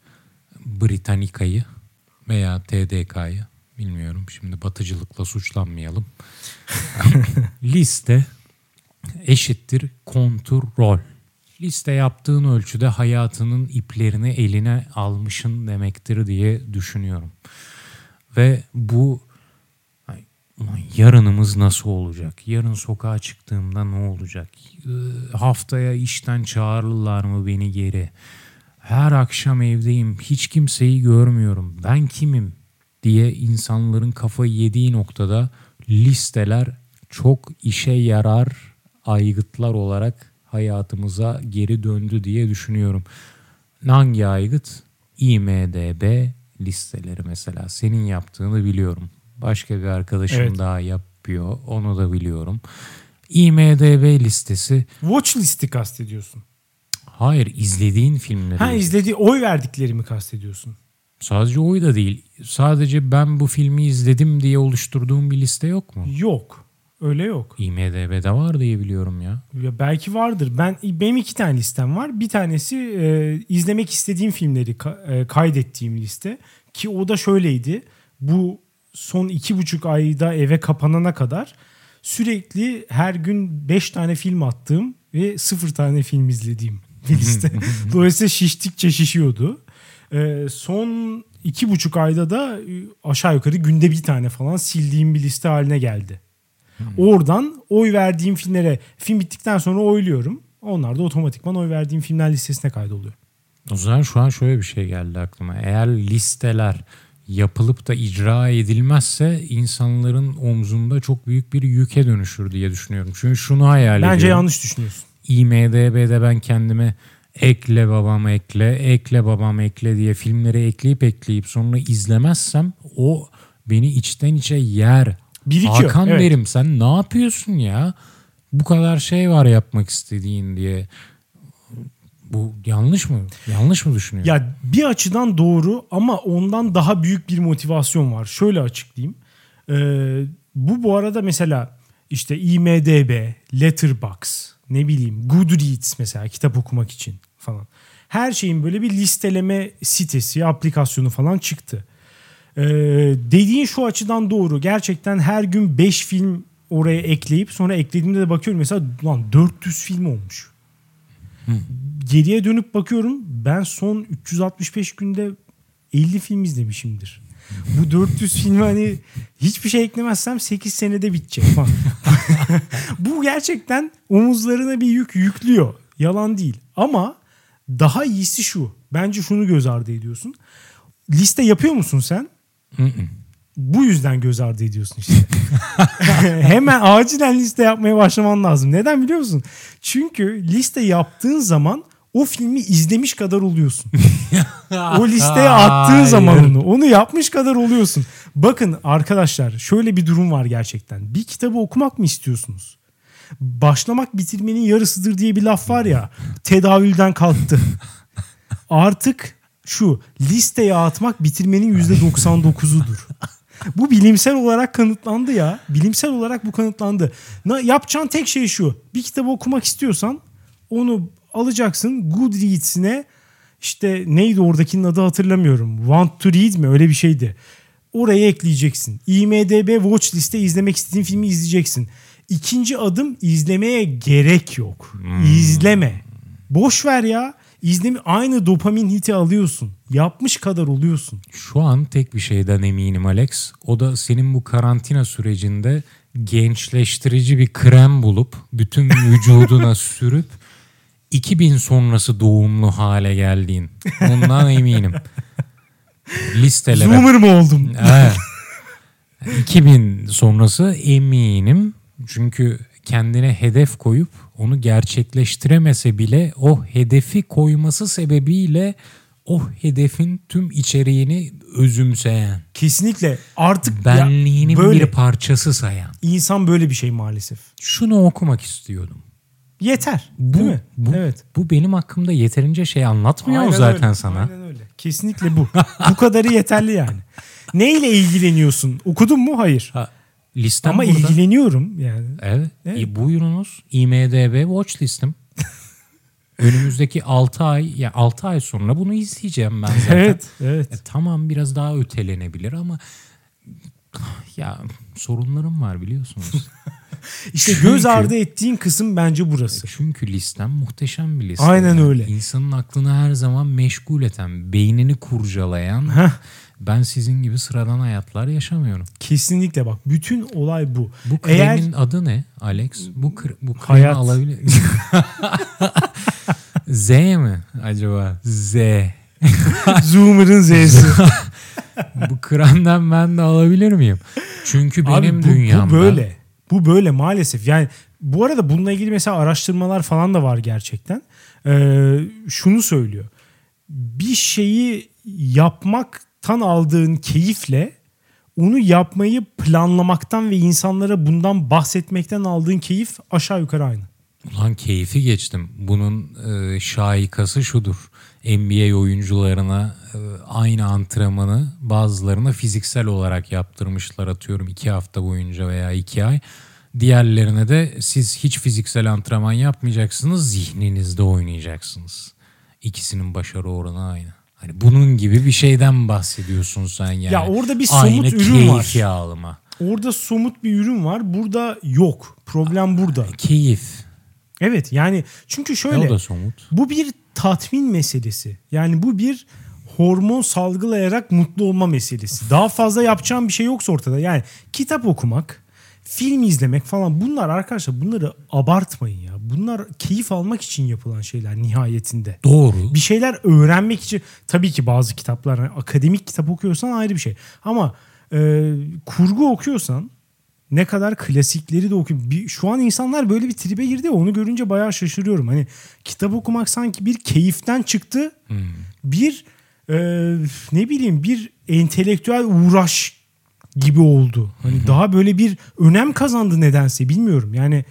Britannica'yı veya TDK'yı bilmiyorum. Şimdi batıcılıkla suçlanmayalım. liste eşittir kontrol. Liste yaptığın ölçüde hayatının iplerini eline almışın demektir diye düşünüyorum. Ve bu yarınımız nasıl olacak? Yarın sokağa çıktığımda ne olacak? Ee, Haftaya işten çağırırlar mı beni geri? Her akşam evdeyim. Hiç kimseyi görmüyorum. Ben kimim? diye insanların kafayı yediği noktada listeler çok işe yarar aygıtlar olarak hayatımıza geri döndü diye düşünüyorum. Hangi aygıt? IMDB listeleri mesela. Senin yaptığını biliyorum. Başka bir arkadaşım Evet. daha yapıyor. Onu da biliyorum. IMDB listesi Watch listi kastediyorsun. hayır izlediğin filmleri. Ha izlediği oy verdiklerimi kastediyorsun. Sadece oy da değil. Sadece ben bu filmi izledim diye oluşturduğum bir liste yok mu? Yok. Öyle yok. IMDB'de var diye biliyorum ya. Ya belki vardır. Ben benim iki tane listem var. Bir tanesi e, izlemek istediğim filmleri ka- e, kaydettiğim liste ki o da şöyleydi. Bu son iki buçuk ayda eve kapanana kadar sürekli her gün beş tane film attığım ve sıfır tane film izlediğim bir liste. Dolayısıyla şiştikçe şişiyordu. E, son iki buçuk ayda da e, aşağı yukarı günde bir tane falan sildiğim bir liste haline geldi. Oradan oy verdiğim filmlere film bittikten sonra oyluyorum. Onlar da otomatikman oy verdiğim filmler listesine kaydoluyor. O zaman şu an şöyle bir şey geldi aklıma. Eğer listeler yapılıp da icra edilmezse insanların omzunda çok büyük bir yüke dönüşür diye düşünüyorum. Çünkü şunu hayal Bence ediyorum. yanlış düşünüyorsun. IMDB'de ben kendime ekle babam ekle, ekle babam ekle diye filmleri ekleyip ekleyip sonra izlemezsem o beni içten içe yer. Birikiyor. Hakan evet. derim sen ne yapıyorsun ya? Bu kadar şey var yapmak istediğin diye. Bu yanlış mı? Yanlış mı düşünüyorsun? Ya bir açıdan doğru ama ondan daha büyük bir motivasyon var. Şöyle açıklayayım. Ee, bu bu arada mesela işte IMDB, Letterboxd, ne bileyim Goodreads mesela kitap okumak için falan. Her şeyin böyle bir listeleme sitesi, aplikasyonu falan çıktı. Ee, dediğin şu açıdan doğru. Gerçekten her gün 5 film oraya ekleyip sonra eklediğimde de bakıyorum mesela lan 400 film olmuş. Geriye dönüp bakıyorum ben son 365 günde 50 film izlemişimdir. Bu 400 filmi hani hiçbir şey eklemezsem 8 senede bitecek falan. Bu gerçekten omuzlarına bir yük yüklüyor. Yalan değil. Ama daha iyisi şu. Bence şunu göz ardı ediyorsun. Liste yapıyor musun sen? Bu yüzden göz ardı ediyorsun işte. Hemen acilen liste yapmaya başlaman lazım. Neden biliyor musun? Çünkü liste yaptığın zaman o filmi izlemiş kadar oluyorsun. o listeye attığın zaman onu. Onu yapmış kadar oluyorsun. Bakın arkadaşlar şöyle bir durum var gerçekten. Bir kitabı okumak mı istiyorsunuz? Başlamak bitirmenin yarısıdır diye bir laf var ya. Tedavülden kalktı. Artık şu listeye atmak bitirmenin %99'udur. Bu bilimsel olarak kanıtlandı ya. Bilimsel olarak bu kanıtlandı. Na, yapacağın tek şey şu. Bir kitabı okumak istiyorsan onu alacaksın Goodreads'ine işte neydi oradakinin adı hatırlamıyorum. Want to read mi öyle bir şeydi. Oraya ekleyeceksin. IMDB watch liste izlemek istediğin filmi izleyeceksin. İkinci adım izlemeye gerek yok. Hmm. İzleme. Boş ver ya. İzlemi aynı dopamin hiti alıyorsun. Yapmış kadar oluyorsun. Şu an tek bir şeyden eminim Alex. O da senin bu karantina sürecinde gençleştirici bir krem bulup bütün vücuduna sürüp 2000 sonrası doğumlu hale geldiğin. Ondan eminim. Listelere. Zoomer mı oldum? Evet. 2000 sonrası eminim. Çünkü kendine hedef koyup onu gerçekleştiremese bile o hedefi koyması sebebiyle o hedefin tüm içeriğini özümseyen. Kesinlikle artık benliğinin böyle, bir parçası sayan. İnsan böyle bir şey maalesef. Şunu okumak istiyordum. Yeter. Bu, değil mi? Bu, evet. Bu benim hakkımda yeterince şey anlatmıyor Aynen zaten öyle. sana. Aynen öyle. Kesinlikle bu. bu kadarı yeterli yani. Neyle ilgileniyorsun? Okudun mu? Hayır. Ha, listem Ama burada. ilgileniyorum yani. Evet. evet. E, buyurunuz. IMDB watch listim. Önümüzdeki 6 ay ya 6 ay sonra bunu izleyeceğim ben zaten. evet, evet. E, tamam biraz daha ötelenebilir ama ya sorunlarım var biliyorsunuz. İşte çünkü, göz ardı ettiğin kısım bence burası. Çünkü listem muhteşem bir liste. Aynen yani. öyle. İnsanın aklını her zaman meşgul eden, beynini kurcalayan. Ben sizin gibi sıradan hayatlar yaşamıyorum. Kesinlikle bak. Bütün olay bu. Bu kremin Eğer... adı ne Alex? Bu kre, bu kremi Hayat. alabilir Z mi acaba? Z. Zoomer'ın Z'si. bu kremden ben de alabilir miyim? Çünkü benim Abi bu, dünyamda... Bu böyle. Bu böyle maalesef. Yani bu arada bununla ilgili mesela araştırmalar falan da var gerçekten. Ee, şunu söylüyor. Bir şeyi yapmaktan aldığın keyifle onu yapmayı planlamaktan ve insanlara bundan bahsetmekten aldığın keyif aşağı yukarı aynı. Ulan keyfi geçtim. Bunun e, şaikası şudur. NBA oyuncularına e, aynı antrenmanı bazılarına fiziksel olarak yaptırmışlar atıyorum iki hafta boyunca veya iki ay. Diğerlerine de siz hiç fiziksel antrenman yapmayacaksınız zihninizde oynayacaksınız. İkisinin başarı oranı aynı. Hani bunun gibi bir şeyden bahsediyorsun sen yani. Ya orada bir somut aynı ürün var. Aynı alma. Orada somut bir ürün var. Burada yok. Problem burada. Keyif. Evet yani çünkü şöyle. o da somut. Bu bir tatmin meselesi. Yani bu bir hormon salgılayarak mutlu olma meselesi. Daha fazla yapacağım bir şey yoksa ortada. Yani kitap okumak, film izlemek falan bunlar arkadaşlar bunları abartmayın ya. Bunlar keyif almak için yapılan şeyler nihayetinde. Doğru. Bir şeyler öğrenmek için tabii ki bazı kitaplar yani akademik kitap okuyorsan ayrı bir şey. Ama e, kurgu okuyorsan ne kadar klasikleri de okuyup şu an insanlar böyle bir tribe girdi onu görünce bayağı şaşırıyorum. Hani kitap okumak sanki bir keyiften çıktı. Hmm. Bir e, ne bileyim bir entelektüel uğraş gibi oldu. Hani daha böyle bir önem kazandı nedense bilmiyorum. Yani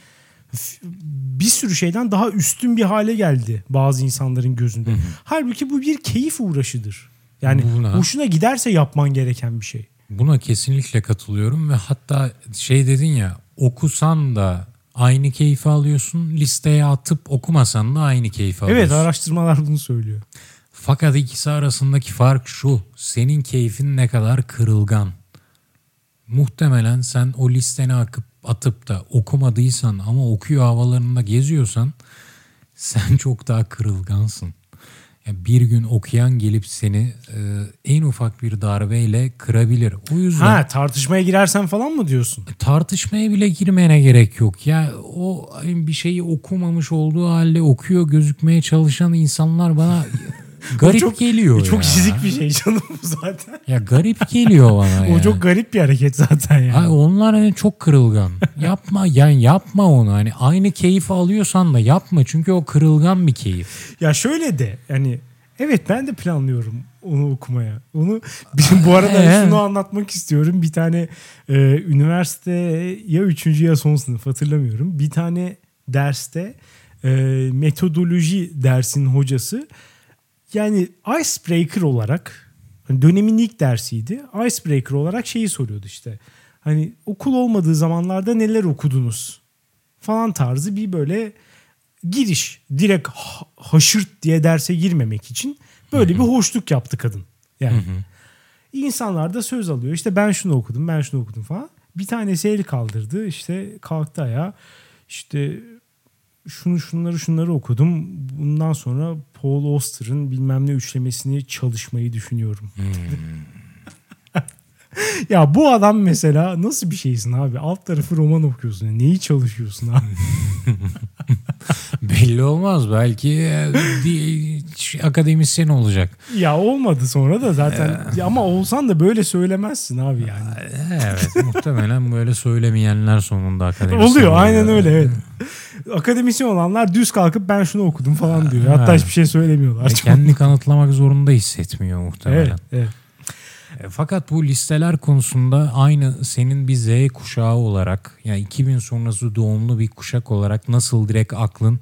bir sürü şeyden daha üstün bir hale geldi bazı insanların gözünde. Halbuki bu bir keyif uğraşıdır. Yani Buna. hoşuna giderse yapman gereken bir şey. Buna kesinlikle katılıyorum ve hatta şey dedin ya okusan da aynı keyfi alıyorsun listeye atıp okumasan da aynı keyfi alıyorsun. Evet araştırmalar bunu söylüyor. Fakat ikisi arasındaki fark şu senin keyfin ne kadar kırılgan. Muhtemelen sen o listeni akıp atıp da okumadıysan ama okuyor havalarında geziyorsan sen çok daha kırılgansın. Yani bir gün okuyan gelip seni e, en ufak bir darbeyle kırabilir. O yüzden Ha tartışmaya girersen falan mı diyorsun? E, tartışmaya bile girmene gerek yok. Ya o bir şeyi okumamış olduğu halde okuyor gözükmeye çalışan insanlar bana garip çok- geliyor Çok ya. çizik bir şey canım bu zaten. Ya garip geliyor bana ya. O çok garip bir hareket zaten yani. Ay onlar hani çok kırılgan. yapma yani yapma onu. Hani aynı keyfi alıyorsan da yapma. Çünkü o kırılgan bir keyif. Ya şöyle de yani evet ben de planlıyorum onu okumaya. Onu bizim bu arada Ee? şunu anlatmak istiyorum. Bir tane e, üniversite ya üçüncü ya son sınıf hatırlamıyorum. Bir tane derste e, metodoloji dersinin hocası yani icebreaker olarak hani dönemin ilk dersiydi. Icebreaker olarak şeyi soruyordu işte. Hani okul olmadığı zamanlarda neler okudunuz? Falan tarzı bir böyle giriş. Direkt ha- haşırt diye derse girmemek için böyle bir hoşluk yaptı kadın. Yani insanlar da söz alıyor. İşte ben şunu okudum, ben şunu okudum falan. Bir tanesi el kaldırdı. işte kalktı ayağa. İşte şunu şunları şunları okudum. Bundan sonra Paul Auster'ın bilmem ne üçlemesini çalışmayı düşünüyorum. ya bu adam mesela nasıl bir şeysin abi? Alt tarafı roman okuyorsun. Neyi çalışıyorsun abi? Belli olmaz. Belki e, akademisyen olacak. ya olmadı sonra da zaten. Ya ama olsan da böyle söylemezsin abi yani. Evet muhtemelen böyle söylemeyenler sonunda akademisyen Oluyor aynen öyle evet. Akademisyen olanlar düz kalkıp ben şunu okudum falan diyor. Hatta Evet. hiçbir şey söylemiyorlar. Ve kendini kanıtlamak zorunda hissetmiyor muhtemelen. evet, evet. E, Fakat bu listeler konusunda aynı senin bir Z kuşağı olarak yani 2000 sonrası doğumlu bir kuşak olarak nasıl direkt aklın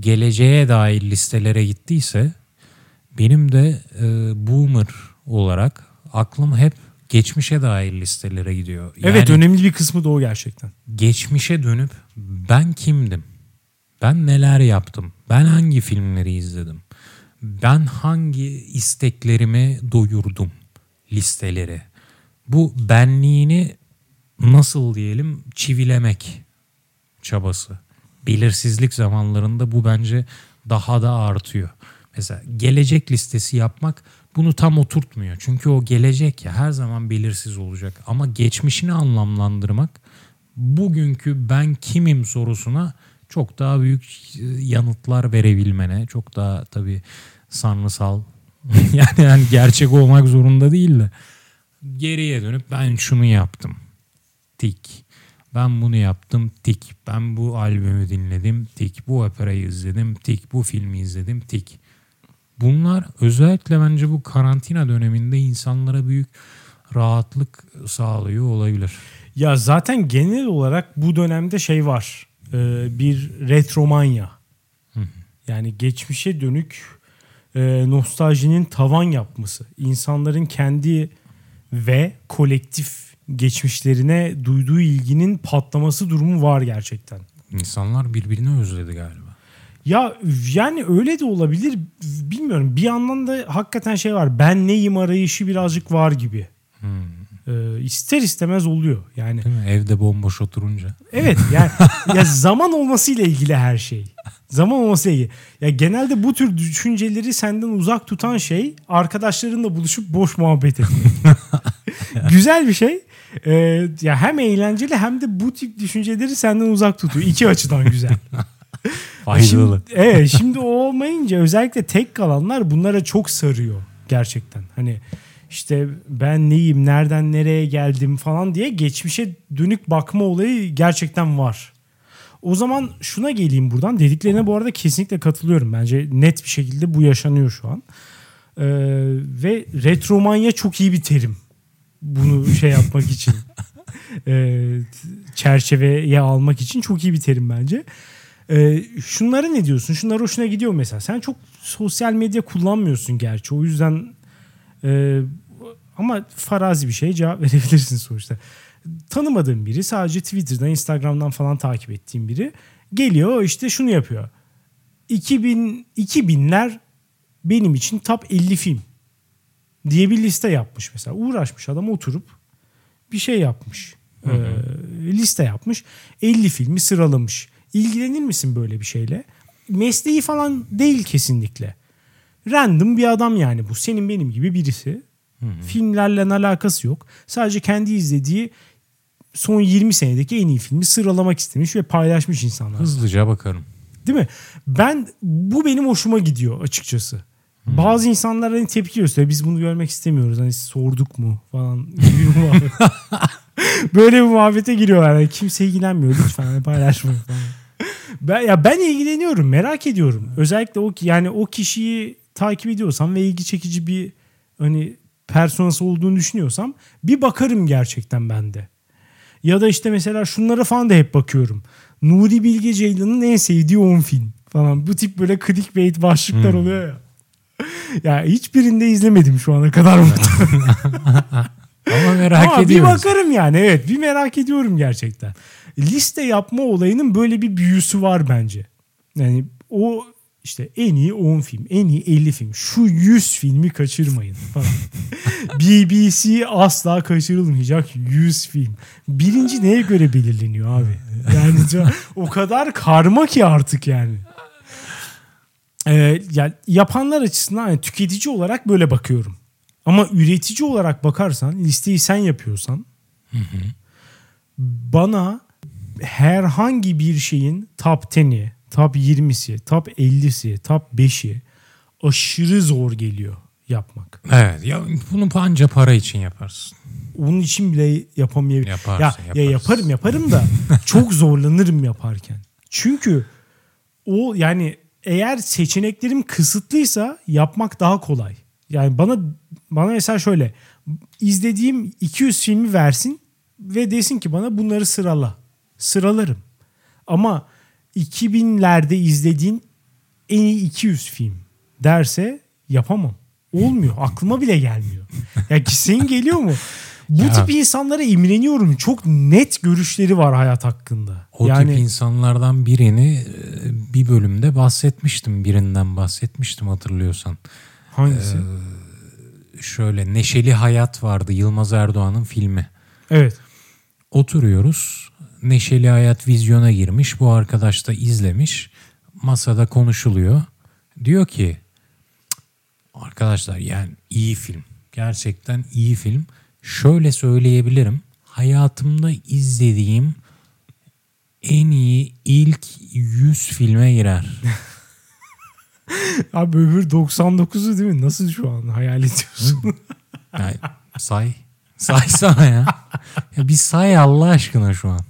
geleceğe dair listelere gittiyse benim de e, boomer olarak aklım hep geçmişe dair listelere gidiyor. Evet Yani önemli bir kısmı da o gerçekten. geçmişe dönüp ben kimdim? Ben neler yaptım? Ben hangi filmleri izledim? Ben hangi isteklerimi doyurdum listeleri? Bu benliğini nasıl diyelim çivilemek çabası. Belirsizlik zamanlarında bu bence daha da artıyor. Mesela gelecek listesi yapmak bunu tam oturtmuyor. Çünkü o gelecek ya her zaman belirsiz olacak. Ama geçmişini anlamlandırmak bugünkü ben kimim sorusuna çok daha büyük e, yanıtlar verebilmene, çok daha tabii sanrısal yani, yani gerçek olmak zorunda değil de geriye dönüp ben şunu yaptım. Tik. Ben bunu yaptım. Tik. Ben bu albümü dinledim. Tik. Bu operayı izledim. Tik. Bu filmi izledim. Tik. Bunlar özellikle bence bu karantina döneminde insanlara büyük rahatlık sağlıyor olabilir. Ya zaten genel olarak bu dönemde şey var. Ee, bir retromanya. Yani geçmişe dönük e, nostaljinin tavan yapması. İnsanların kendi ve kolektif geçmişlerine duyduğu ilginin patlaması durumu var gerçekten. İnsanlar birbirini özledi galiba. Ya yani öyle de olabilir. Bilmiyorum. Bir yandan da hakikaten şey var. Ben neyim arayışı birazcık var gibi. Ee, ister istemez oluyor. Yani Değil mi? Evde bomboş oturunca. Evet yani ya zaman olmasıyla ilgili her şey. Zaman olmasıyla ilgili. Ya genelde bu tür düşünceleri senden uzak tutan şey arkadaşlarınla buluşup boş muhabbet etmek. Güzel bir şey. Ee, ya hem eğlenceli hem de bu tip düşünceleri senden uzak tutuyor. İki açıdan güzel. Faydalı. Şimdi, evet şimdi o olmayınca özellikle tek kalanlar bunlara çok sarıyor gerçekten. Hani işte ben neyim, nereden nereye geldim falan diye geçmişe dönük bakma olayı gerçekten var. O zaman şuna geleyim buradan. Dediklerine bu arada kesinlikle katılıyorum. Bence net bir şekilde bu yaşanıyor şu an. Ee, ve retromanya çok iyi bir terim. Bunu şey yapmak için. Ee, çerçeveye almak için çok iyi bir terim bence. Ee, şunlara ne diyorsun? Şunlar hoşuna gidiyor mesela. Sen çok sosyal medya kullanmıyorsun gerçi. O yüzden e, ama farazi bir şey cevap verebilirsin sonuçta. Tanımadığım biri sadece Twitter'dan, Instagram'dan falan takip ettiğim biri geliyor işte şunu yapıyor. 2000 2000'ler benim için top 50 film diye bir liste yapmış mesela. Uğraşmış adam oturup bir şey yapmış. Ee, liste yapmış. 50 filmi sıralamış. İlgilenir misin böyle bir şeyle? Mesleği falan değil kesinlikle. Random bir adam yani bu. Senin benim gibi birisi. Filmlerle alakası yok. Sadece kendi izlediği son 20 senedeki en iyi filmi sıralamak istemiş ve paylaşmış insanlar. Hızlıca bakarım. Değil mi? Ben bu benim hoşuma gidiyor açıkçası. Bazı insanlar hani tepki gösteriyor. Biz bunu görmek istemiyoruz. Hani sorduk mu falan gibi bir muhabbet. Böyle bir muhabbete giriyorlar. Yani kimse ilgilenmiyor. Lütfen hani paylaşmayın falan. Ben, ya ben ilgileniyorum. Merak ediyorum. Özellikle o yani o kişiyi takip ediyorsam ve ilgi çekici bir hani personası olduğunu düşünüyorsam bir bakarım gerçekten bende. Ya da işte mesela şunlara falan da hep bakıyorum. Nuri Bilge Ceylan'ın en sevdiği 10 film falan. Bu tip böyle clickbait başlıklar Hmm. oluyor ya. ya hiçbirinde izlemedim şu ana kadar. Ama merak Ama bir ediyoruz. bakarım yani evet bir merak ediyorum gerçekten. Liste yapma olayının böyle bir büyüsü var bence. Yani o işte en iyi 10 film, en iyi 50 film. Şu 100 filmi kaçırmayın falan. BBC asla kaçırılmayacak 100 film. Birinci neye göre belirleniyor abi? Yani o kadar karma ki artık yani. Ee, yani yapanlar açısından yani tüketici olarak böyle bakıyorum. Ama üretici olarak bakarsan listeyi sen yapıyorsan bana herhangi bir şeyin top 10'i, top 20'si, top 50'si, top 5'i aşırı zor geliyor yapmak. Evet ya bunu panca para için yaparsın. Onun için bile yapamayabilirim. Yaparsın, ya, yaparsın. ya yaparım yaparım da çok zorlanırım yaparken. Çünkü o yani eğer seçeneklerim kısıtlıysa yapmak daha kolay. Yani bana bana mesela şöyle izlediğim 200 filmi versin ve desin ki bana bunları sırala. Sıralarım. Ama 2000'lerde izlediğin en iyi 200 film derse yapamam. Olmuyor. Aklıma bile gelmiyor. Ya ki senin geliyor mu? Bu Ya. tip insanlara imreniyorum. Çok net görüşleri var hayat hakkında. O yani tip insanlardan birini e, bir bölümde bahsetmiştim. Birinden bahsetmiştim hatırlıyorsan. hangisi? Şöyle Neşeli Hayat vardı Yılmaz Erdoğan'ın filmi. evet. Oturuyoruz. Neşeli Hayat vizyona girmiş. Bu arkadaş da izlemiş. Masada konuşuluyor. Diyor ki "Cık, arkadaşlar yani iyi film. Gerçekten iyi film. Şöyle söyleyebilirim. Hayatımda izlediğim en iyi ilk 100 filme girer. Abi öbür 99'u değil mi? Nasıl şu an hayal ediyorsun? Yani say. Say sana ya. ya. Bir say Allah aşkına şu an.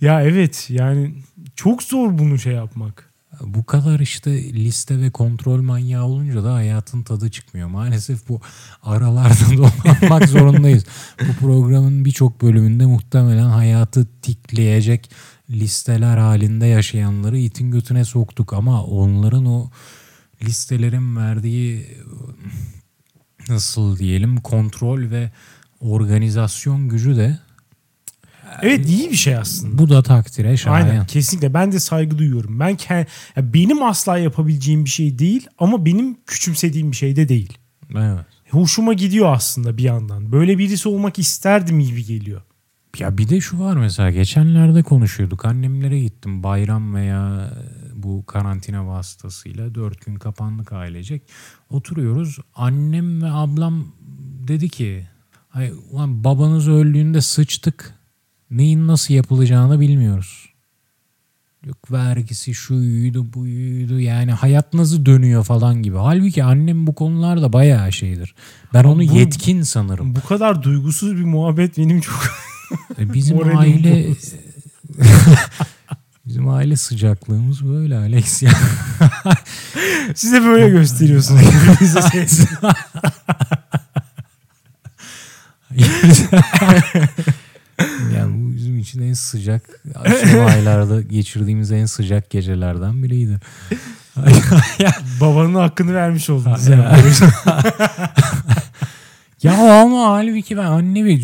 Ya evet yani çok zor bunu şey yapmak. Bu kadar işte liste ve kontrol manyağı olunca da hayatın tadı çıkmıyor. Maalesef bu aralarda dolanmak zorundayız. Bu programın birçok bölümünde muhtemelen hayatı tikleyecek listeler halinde yaşayanları itin götüne soktuk. Ama onların o listelerin verdiği nasıl diyelim kontrol ve organizasyon gücü de Evet iyi bir şey aslında. bu da takdire şayan. Aynen kesinlikle ben de saygı duyuyorum. Ben ke- ya benim asla yapabileceğim bir şey değil ama benim küçümsediğim bir şey de değil. Evet. Hoşuma gidiyor aslında bir yandan. Böyle birisi olmak isterdim gibi geliyor. Ya bir de şu var mesela geçenlerde konuşuyorduk. Annemlere gittim bayram veya bu karantina vasıtasıyla dört gün kapandık ailecek. Oturuyoruz. Annem ve ablam dedi ki Ay, ulan babanız öldüğünde sıçtık. Neyin nasıl yapılacağını bilmiyoruz. Yok vergisi şuydu buydu yani hayat nasıl dönüyor falan gibi. Halbuki annem bu konularda bayağı şeydir. Ben onu bu- yetkin sanırım. Bu kadar duygusuz bir muhabbet benim çok E, Bizim Moralim aile bizim aile sıcaklığımız böyle Alex ya. size böyle gösteriyorsunuz. Yani bu bizim için en sıcak son aylarda geçirdiğimiz en sıcak gecelerden biriydi. Babanın hakkını vermiş oldunuz. Ya. yani. ya ama halbuki ben anne ve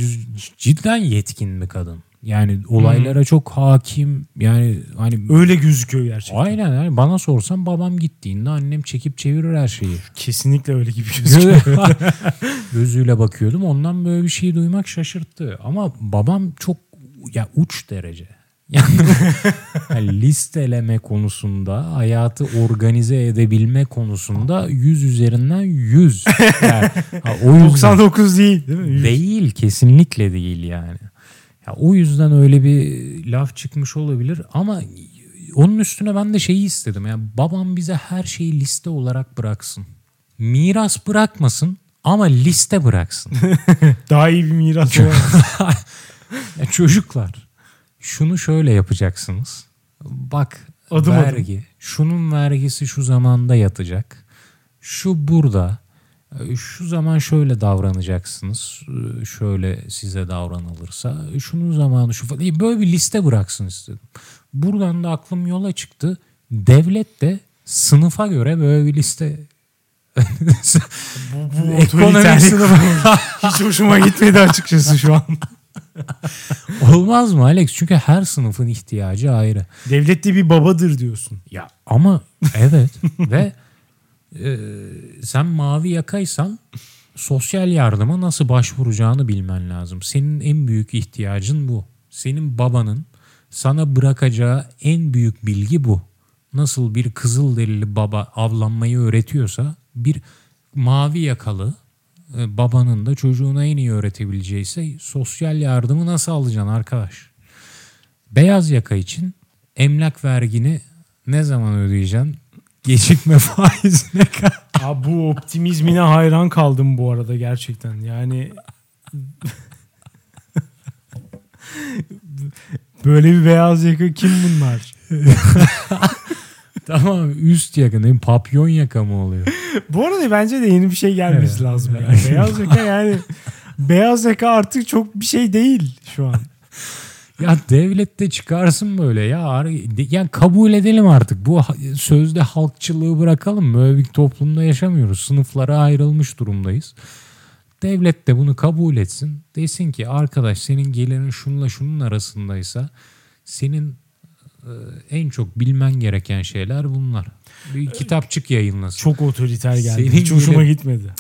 cidden yetkin bir kadın. Yani olaylara çok hakim. Yani hani Öyle gözüküyor gerçekten. Aynen yani bana sorsan babam gittiğinde annem çekip çevirir her şeyi. Kesinlikle öyle gibi gözüküyor. Gözüyle bakıyordum. Ondan böyle bir şey duymak şaşırttı. Ama babam çok ya uç derece. Yani, yani listeleme konusunda, hayatı organize edebilme konusunda 100 üzerinden 100. Yani, ha, o yüzden 99 değil değil mi? değil kesinlikle değil yani. Ya o yüzden öyle bir laf çıkmış olabilir ama onun üstüne ben de şeyi istedim. Yani babam bize her şeyi liste olarak bıraksın. Miras bırakmasın ama liste bıraksın. Daha iyi bir miras. Ya çocuklar şunu şöyle yapacaksınız. Bak Adım vergi. Şunun vergisi şu zamanda yatacak. Şu burada. E, Şu zaman şöyle davranacaksınız. E, Şöyle size davranılırsa. e, Şunun zamanı şu falan. Böyle bir liste bıraksın istedim. Buradan da aklım yola çıktı. Devlet de sınıfa göre böyle bir liste Bu Ekonomi otoriterlik sınıfı. hiç hoşuma gitmedi açıkçası şu an. Olmaz mı Alex? Çünkü her sınıfın ihtiyacı ayrı. Devlet de bir babadır diyorsun. Ya ama evet ve e, sen mavi yakaysan sosyal yardıma nasıl başvuracağını bilmen lazım. Senin en büyük ihtiyacın bu. Senin babanın sana bırakacağı en büyük bilgi bu. Nasıl bir kızıl derili baba avlanmayı öğretiyorsa bir mavi yakalı e, babanın da çocuğuna en iyi öğretebileceği ise sosyal yardımı nasıl alacaksın arkadaş? Beyaz yaka için emlak vergini ne zaman ödeyeceksin? Gecikme faizine kadar. Abi bu optimizmine hayran kaldım bu arada gerçekten. Yani böyle bir beyaz yaka kim bunlar? tamam üst yaka ne papyon yaka mı oluyor? Bu arada bence de yeni bir şey gelmesi Evet. lazım yani. Beyaz yaka yani beyaz yaka artık çok bir şey değil şu an. Ya devlet de çıkarsın böyle ya. Yani kabul edelim artık. Bu sözde halkçılığı bırakalım. Böyle bir toplumda yaşamıyoruz. Sınıflara ayrılmış durumdayız. Devlet de bunu kabul etsin. Desin ki arkadaş senin gelirin şunla şunun arasındaysa senin e, en çok bilmen gereken şeyler bunlar. Bir kitapçık yayınlasın. Çok otoriter geldi. Senin Hiç hoşuma gitmedi.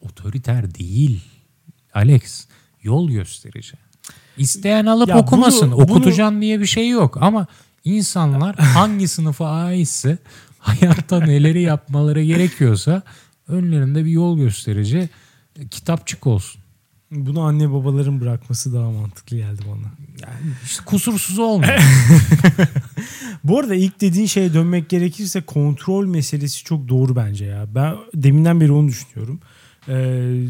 Otoriter değil. Alex yol gösterici. İsteyen alıp Ya okumasın. bunu- Okutacaksın diye bir şey yok ama insanlar hangi sınıfa aitse hayatta neleri yapmaları gerekiyorsa önlerinde bir yol gösterici kitapçık olsun. Bunu anne babaların bırakması daha mantıklı geldi bana. Yani işte kusursuz olmuyor. Bu arada ilk dediğin şeye dönmek gerekirse kontrol meselesi çok doğru bence ya. Ben deminden beri onu düşünüyorum. Ee,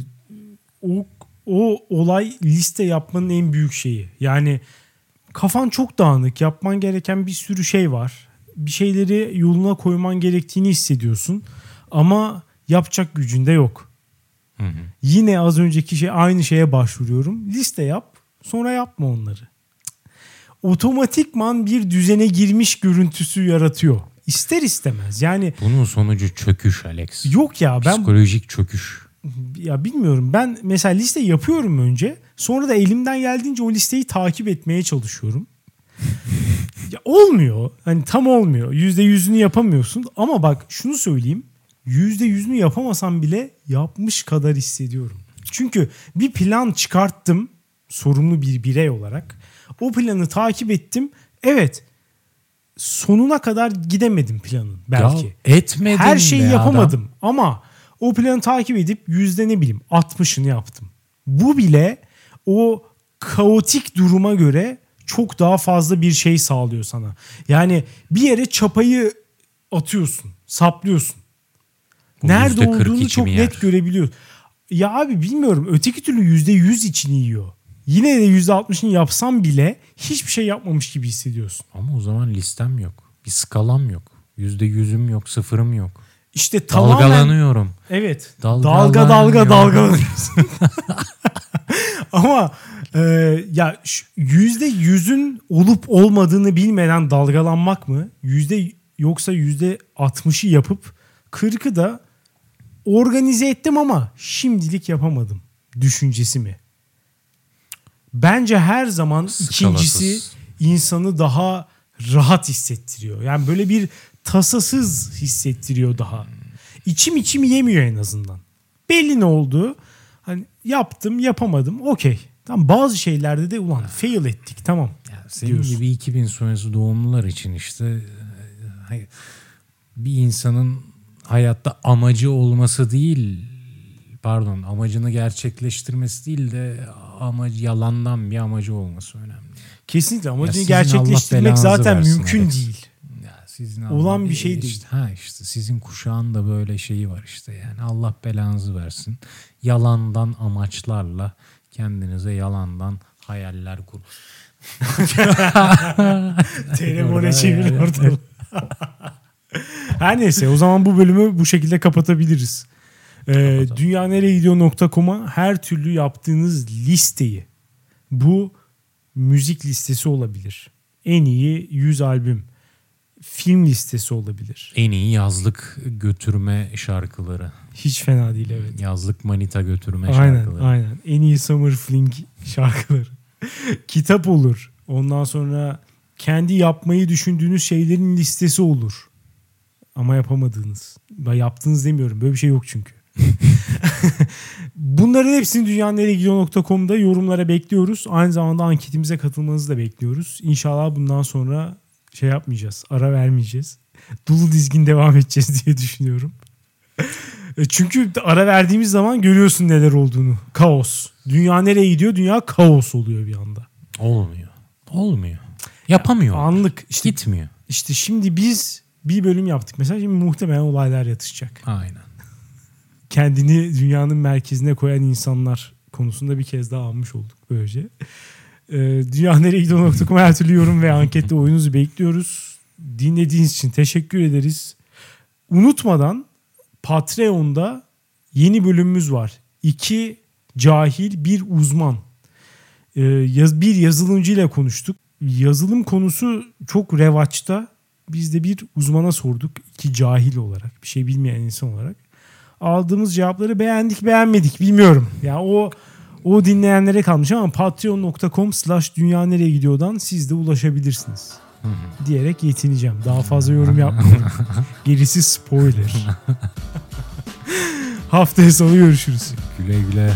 o, o olay liste yapmanın en büyük şeyi. Yani kafan çok dağınık. Yapman gereken bir sürü şey var. Bir şeyleri yoluna koyman gerektiğini hissediyorsun. Ama yapacak gücünde yok. Hı hı. Yine az önceki şey aynı şeye başvuruyorum. Liste yap, sonra yapma onları. Otomatikman bir düzene girmiş görüntüsü yaratıyor. İster istemez. Yani Bunun sonucu çöküş Alex. yok ya ben Psikolojik çöküş. Ya bilmiyorum. Ben mesela liste yapıyorum önce. Sonra da elimden geldiğince o listeyi takip etmeye çalışıyorum. ya olmuyor. Hani tam olmuyor. Yüzde yüzünü yapamıyorsun. Ama bak şunu söyleyeyim. Yüzde yüzünü yapamasam bile yapmış kadar hissediyorum. Çünkü bir plan çıkarttım sorumlu bir birey olarak. O planı takip ettim. Evet sonuna kadar gidemedim planın belki. Ya etmedin Her şeyi be adam. yapamadım ama o planı takip edip yüzde ne bileyim 60'ını yaptım. Bu bile o kaotik duruma göre çok daha fazla bir şey sağlıyor sana. Yani bir yere çapayı atıyorsun, saplıyorsun. Bu Nerede %42 olduğunu çok mi net yer? görebiliyorsun. Ya abi bilmiyorum öteki türlü yüzde yüz için yiyor. Yine de yüzde altmışını yapsam bile hiçbir şey yapmamış gibi hissediyorsun. Ama o zaman listem yok. Bir skalam yok. Yüzde yüzüm yok, sıfırım yok. İşte tamamen Dalgalanıyorum. Evet. Dalga dalga dalgalanıyorsun. Ama e, ya yüzde yüzün olup olmadığını bilmeden dalgalanmak mı? Yüzde yoksa yüzde altmışı yapıp kırkı da organize ettim ama şimdilik yapamadım düşüncesi mi? Bence her zaman ikincisi Skalasız. insanı daha rahat hissettiriyor. Yani böyle bir tasasız hissettiriyor daha. İçim içimi yemiyor en azından. Belli ne oldu? Hani yaptım yapamadım okey. Tamam bazı şeylerde de ulan fail ettik tamam. Ya senin diyorsun. gibi 2000 sonrası doğumlular için işte e, bir insanın hayatta amacı olması değil pardon amacını gerçekleştirmesi değil de amacı yalandan bir amacı olması önemli. Kesinlikle amacını gerçekleştirmek zaten mümkün Alex. değil. Sizin olan bir şey işte- değil. Ha işte sizin kuşağın da böyle şeyi var işte yani Allah belanızı versin. Yalandan amaçlarla kendinize yalandan hayaller kur. Telefona çevir ortalığı. Her neyse o zaman bu bölümü bu şekilde kapatabiliriz. Ee, dünyaneregidiyor.com'a her türlü yaptığınız listeyi bu müzik listesi olabilir. En iyi 100 albüm film listesi olabilir. En iyi yazlık götürme şarkıları. Hiç fena değil evet. Yazlık manita götürme Aynen şarkıları. aynen. En iyi Summer Fling şarkıları. Kitap olur. Ondan sonra kendi yapmayı düşündüğünüz şeylerin listesi olur. Ama yapamadığınız. Ben yaptığınız demiyorum. Böyle bir şey yok çünkü. Bunların hepsini dünyaneregidiyor.com'da yorumlara bekliyoruz. Aynı zamanda anketimize katılmanızı da bekliyoruz. İnşallah bundan sonra şey yapmayacağız. Ara vermeyeceğiz. Dulu dizgin devam edeceğiz diye düşünüyorum. E Çünkü ara verdiğimiz zaman görüyorsun neler olduğunu. Kaos. Dünya nereye gidiyor? Dünya kaos oluyor bir anda. Olmuyor. Olmuyor. Yapamıyor. Anlık. İşte, Gitmiyor. işte şimdi biz bir bölüm yaptık. Mesela şimdi muhtemelen olaylar yatışacak. Aynen. Kendini dünyanın merkezine koyan insanlar konusunda bir kez daha almış olduk böylece. Ee, Dünyaneregidiyor.com her türlü yorum ve ankette oyununuzu bekliyoruz. Dinlediğiniz için teşekkür ederiz. Unutmadan Patreon'da yeni bölümümüz var. İki cahil bir uzman. Ee, yaz, bir yazılımcı ile konuştuk. Yazılım konusu çok revaçta. Biz de bir uzmana sorduk. iki cahil olarak. Bir şey bilmeyen insan olarak. Aldığımız cevapları beğendik beğenmedik bilmiyorum. Ya o o dinleyenlere kalmış ama patreon.com slash dünya nereye gidiyordan siz de ulaşabilirsiniz. Diyerek yetineceğim. Daha fazla yorum yapmıyorum. Gerisi spoiler. Haftaya sonu görüşürüz. Güle güle.